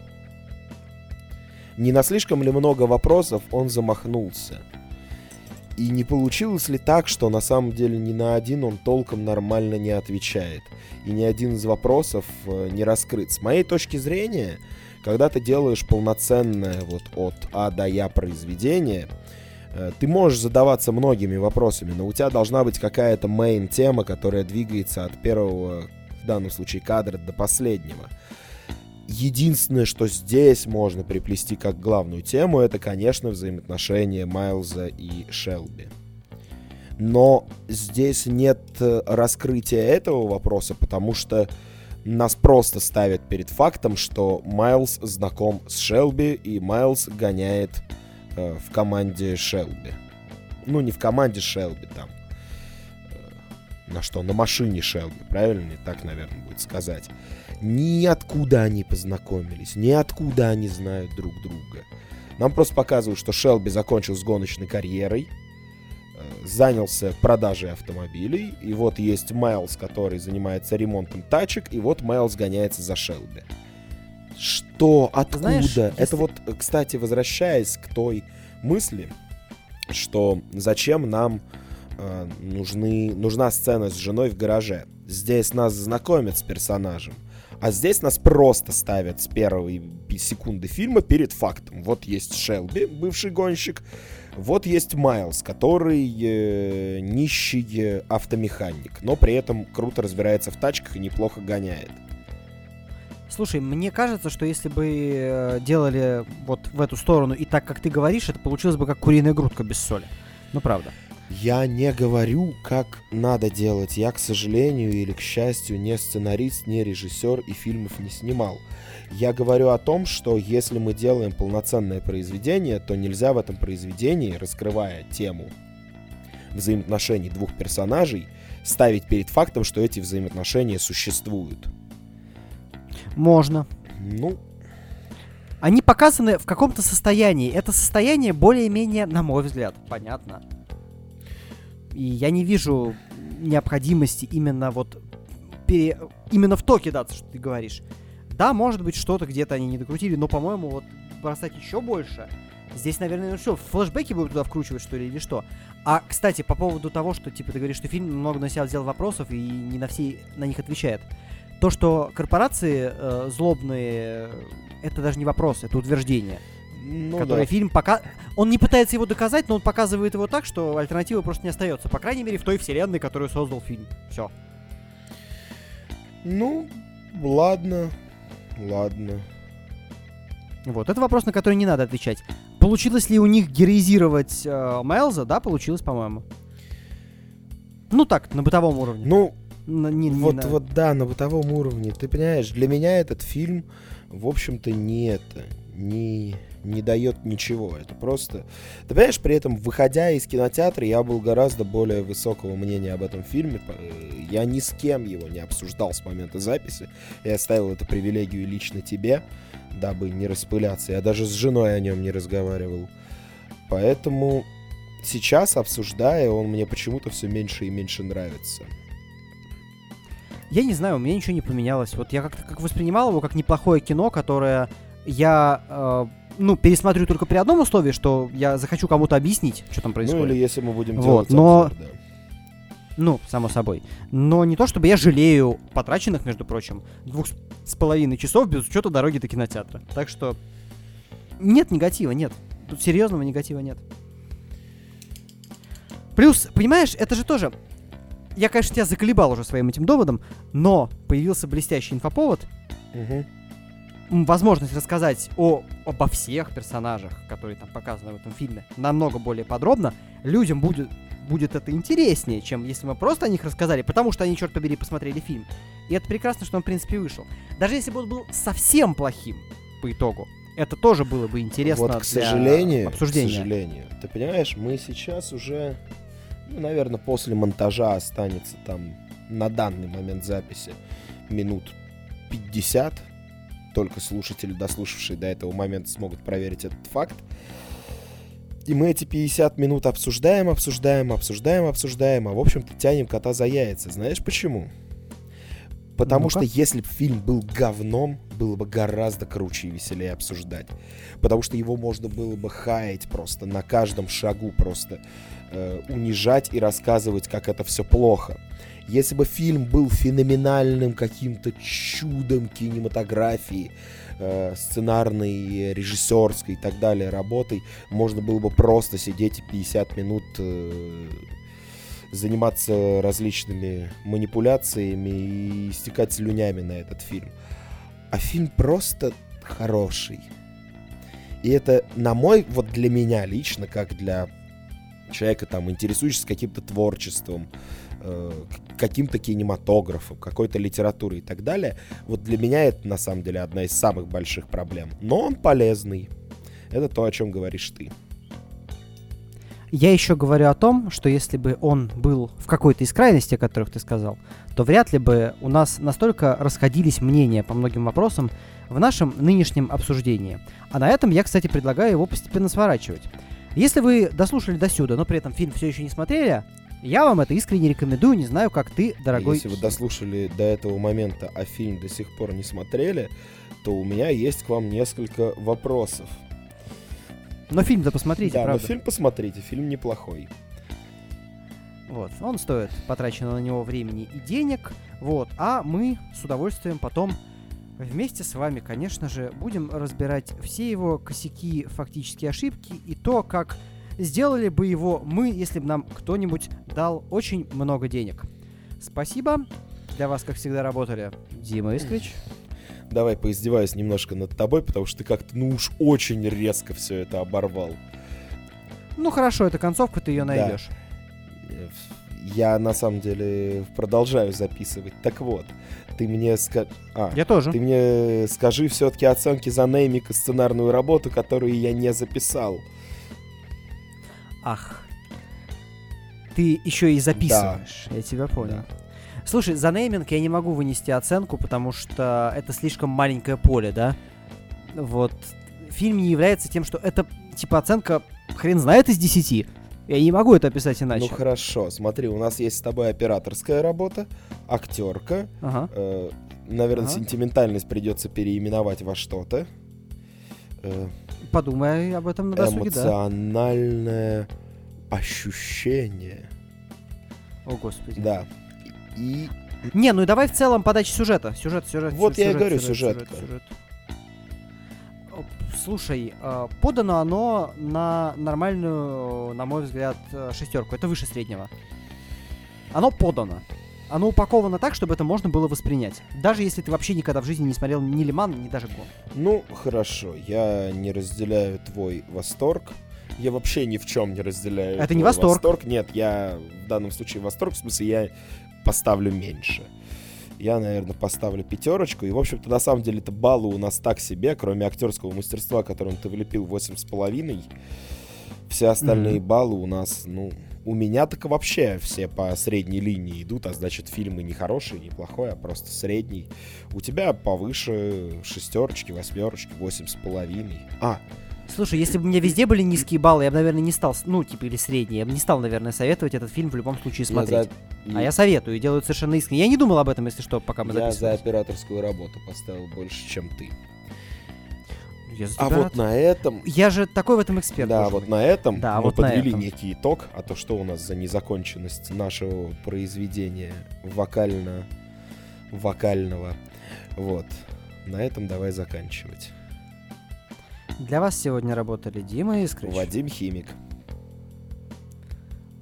Не на слишком ли много вопросов он замахнулся? И не получилось ли так, что на самом деле ни на один он толком нормально не отвечает? И ни один из вопросов э, не раскрыт. С моей точки зрения, когда ты делаешь полноценное вот от А до Я произведение, э, ты можешь задаваться многими вопросами, но у тебя должна быть какая-то мейн тема, которая двигается от первого, в данном случае, кадра до последнего. Единственное, что здесь можно приплести как главную тему, это, конечно, взаимоотношения Майлза и Шелби. Но здесь нет э, раскрытия этого вопроса, потому что нас просто ставят перед фактом, что Майлз знаком с Шелби, и Майлз гоняет э, в команде Шелби. Ну, не в команде Шелби там. э, На что? На машине Шелби, правильно? Так, наверное, будет сказать. Ниоткуда они познакомились, ниоткуда они знают друг друга. Нам просто показывают, что Шелби закончил с гоночной карьерой, э, занялся продажей автомобилей, и вот есть Майлз, который занимается ремонтом тачек, и вот Майлз гоняется за Шелби. Что? Откуда? Знаешь, Это если... вот, кстати, возвращаясь к той мысли, что зачем нам э, нужны, нужна сцена с женой в гараже. Здесь нас знакомят с персонажем. А здесь нас просто ставят с первой секунды фильма перед фактом. Вот есть Шелби, бывший гонщик, вот есть Майлз, который э, нищий автомеханик, но при этом круто разбирается в тачках и неплохо гоняет. Слушай, мне кажется, что если бы э, делали вот в эту сторону и так, как ты говоришь, это получилось бы как куриная грудка без соли. Ну, правда. Я не говорю, как надо делать. Я, к сожалению или к счастью, не сценарист, не режиссер и фильмов не снимал. Я говорю о том, что если мы делаем полноценное произведение, то нельзя в этом произведении, раскрывая тему взаимоотношений двух персонажей, ставить перед фактом, что эти взаимоотношения существуют. Можно. Ну, они показаны в каком-то состоянии. Это состояние более-менее, на мой взгляд, понятно. И я не вижу необходимости именно вот пере... именно в то кидаться, что ты говоришь. Да, может быть, что-то где-то они не докрутили, но, по-моему, вот бросать еще больше. Здесь, наверное, ну что, флешбеки будут туда вкручивать, что ли, или что? А, кстати, по поводу того, что, типа, ты говоришь, что фильм много на себя взял вопросов и не на все на них отвечает. То, что корпорации э, злобные, это даже не вопрос, это утверждение. Ну, который да. фильм пока... Он не пытается его доказать, но он показывает его так, что альтернативы просто не остается. По крайней мере, в той вселенной, которую создал фильм. Все. Ну, ладно. Ладно. Вот, это вопрос, на который не надо отвечать. Получилось ли у них героизировать э, Майлза? Да, получилось, по-моему. Ну так, на бытовом уровне. Ну, не, не вот, на... вот да, на бытовом уровне. Ты понимаешь, для меня этот фильм, в общем-то, не это, не, не дает ничего. Это просто... Ты понимаешь, при этом, выходя из кинотеатра, я был гораздо более высокого мнения об этом фильме. Я ни с кем его не обсуждал с момента записи. Я оставил эту привилегию лично тебе, дабы не распыляться. Я даже с женой о нем не разговаривал. Поэтому сейчас, обсуждая, он мне почему-то все меньше и меньше нравится. Я не знаю, у меня ничего не поменялось. Вот я как-то как воспринимал его как неплохое кино, которое я э, ну, пересмотрю только при одном условии, что я захочу кому-то объяснить, что там происходит. Ну, или если мы будем вот, делать но... обзор, да. Ну, само собой. Но не то, чтобы я жалею потраченных, между прочим, двух с половиной часов без учета дороги до кинотеатра. Так что нет негатива, нет. Тут серьезного негатива нет. Плюс, понимаешь, это же тоже я, конечно, тебя заколебал уже своим этим доводом, но появился блестящий инфоповод, угу. Возможность рассказать о, обо всех персонажах, которые там показаны в этом фильме, намного более подробно. Людям будет, будет это интереснее, чем если мы просто о них рассказали, потому что они, черт побери, посмотрели фильм. И это прекрасно, что он, в принципе, вышел. Даже если бы он был совсем плохим по итогу, это тоже было бы интересно вот, к сожалению, обсуждения. К сожалению, ты понимаешь, мы сейчас уже ну, наверное, после монтажа останется там на данный момент записи минут 50. Только слушатели, дослушавшие до этого момента, смогут проверить этот факт. И мы эти 50 минут обсуждаем, обсуждаем, обсуждаем, обсуждаем, а в общем-то тянем кота за яйца. Знаешь почему? Потому ну что если бы фильм был говном, было бы гораздо круче и веселее обсуждать. Потому что его можно было бы хаять просто на каждом шагу, просто э, унижать и рассказывать, как это все плохо. Если бы фильм был феноменальным каким-то чудом кинематографии, э, сценарной, режиссерской и так далее работой, можно было бы просто сидеть и 50 минут э, заниматься различными манипуляциями и истекать слюнями на этот фильм. А фильм просто хороший. И это, на мой, вот для меня лично, как для человека, там, интересующегося каким-то творчеством, э, каким-то кинематографом, какой-то литературой и так далее, вот для меня это, на самом деле, одна из самых больших проблем. Но он полезный. Это то, о чем говоришь ты. Я еще говорю о том, что если бы он был в какой-то из крайностей, о которых ты сказал, то вряд ли бы у нас настолько расходились мнения по многим вопросам в нашем нынешнем обсуждении. А на этом я, кстати, предлагаю его постепенно сворачивать. Если вы дослушали до сюда, но при этом фильм все еще не смотрели, я вам это искренне рекомендую, не знаю, как ты, дорогой. Если вы дослушали до этого момента, а фильм до сих пор не смотрели, то у меня есть к вам несколько вопросов. Но фильм-то посмотрите, да, правда. но фильм посмотрите, фильм неплохой. Вот, он стоит потраченного на него времени и денег, вот, а мы с удовольствием потом вместе с вами, конечно же, будем разбирать все его косяки, фактические ошибки и то, как сделали бы его мы, если бы нам кто-нибудь дал очень много денег. Спасибо. Для вас, как всегда, работали Дима Искрич. Давай поиздеваюсь немножко над тобой, потому что ты как-то, ну уж очень резко все это оборвал. Ну хорошо, это концовка, ты ее Да. найдешь. Э, Я на самом деле продолжаю записывать. Так вот, ты мне ска... А, Я тоже. ты мне скажи все-таки оценки за неймик и сценарную работу, которую я не записал. Ах. Ты еще и записываешь. Я тебя понял. Слушай, за нейминг я не могу вынести оценку, потому что это слишком маленькое поле, да? Вот. Фильм не является тем, что это, типа, оценка хрен знает из 10. Я не могу это описать иначе. Ну хорошо, смотри, у нас есть с тобой операторская работа, актерка, Ага. э, наверное, Ага. сентиментальность придется переименовать во что-то. Э, Подумай об этом на досуге, да. эмоциональное ощущение. О, господи. Да. И Не, ну и давай в целом подача сюжета. Сюжет, сюжет. Вот сю- я и сюжет, говорю, сюжет, сюжет, сюжет. Слушай, э, подано оно на нормальную, на мой взгляд, э, шестерку. Это выше среднего. Оно подано. Оно упаковано так, чтобы это можно было воспринять. Даже если ты вообще никогда в жизни не смотрел ни Лиман, ни даже Гон. Ну, хорошо, я не разделяю твой восторг. Я вообще ни в чем не разделяю. Это не твой восторг. Нет, я в данном случае восторг, в смысле, я поставлю меньше. Я, наверное, поставлю пятерочку. И, в общем-то, на самом деле, это баллы у нас так себе, кроме актерского мастерства, которым ты влепил восемь с половиной. Все остальные Мгм. баллы у нас, ну, у меня так вообще все по средней линии идут, а значит, фильмы не хороший, не плохой, а просто средний. У тебя повыше шестерочки, восьмерочки, восемь с половиной. А, Слушай, если бы у меня везде были низкие баллы, я бы, наверное, не стал, ну, типа, или средние, я бы не стал, наверное, советовать этот фильм в любом случае я смотреть. за- А я советую, делаю совершенно искренне. Я не думал об этом, если что, пока мы я за операторскую работу поставил больше, чем ты. Я за А тебя вот рад. на этом... Я же такой в этом эксперт. Да, вот мой. на этом Да, мы вот подвели этом. некий итог, а то что у нас за незаконченность нашего произведения вокально вокального. Вот. На этом давай заканчивать. Для вас сегодня работали Дима Искрыч. Вадим Химик.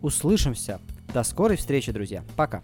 Услышимся. До скорой встречи, друзья. Пока.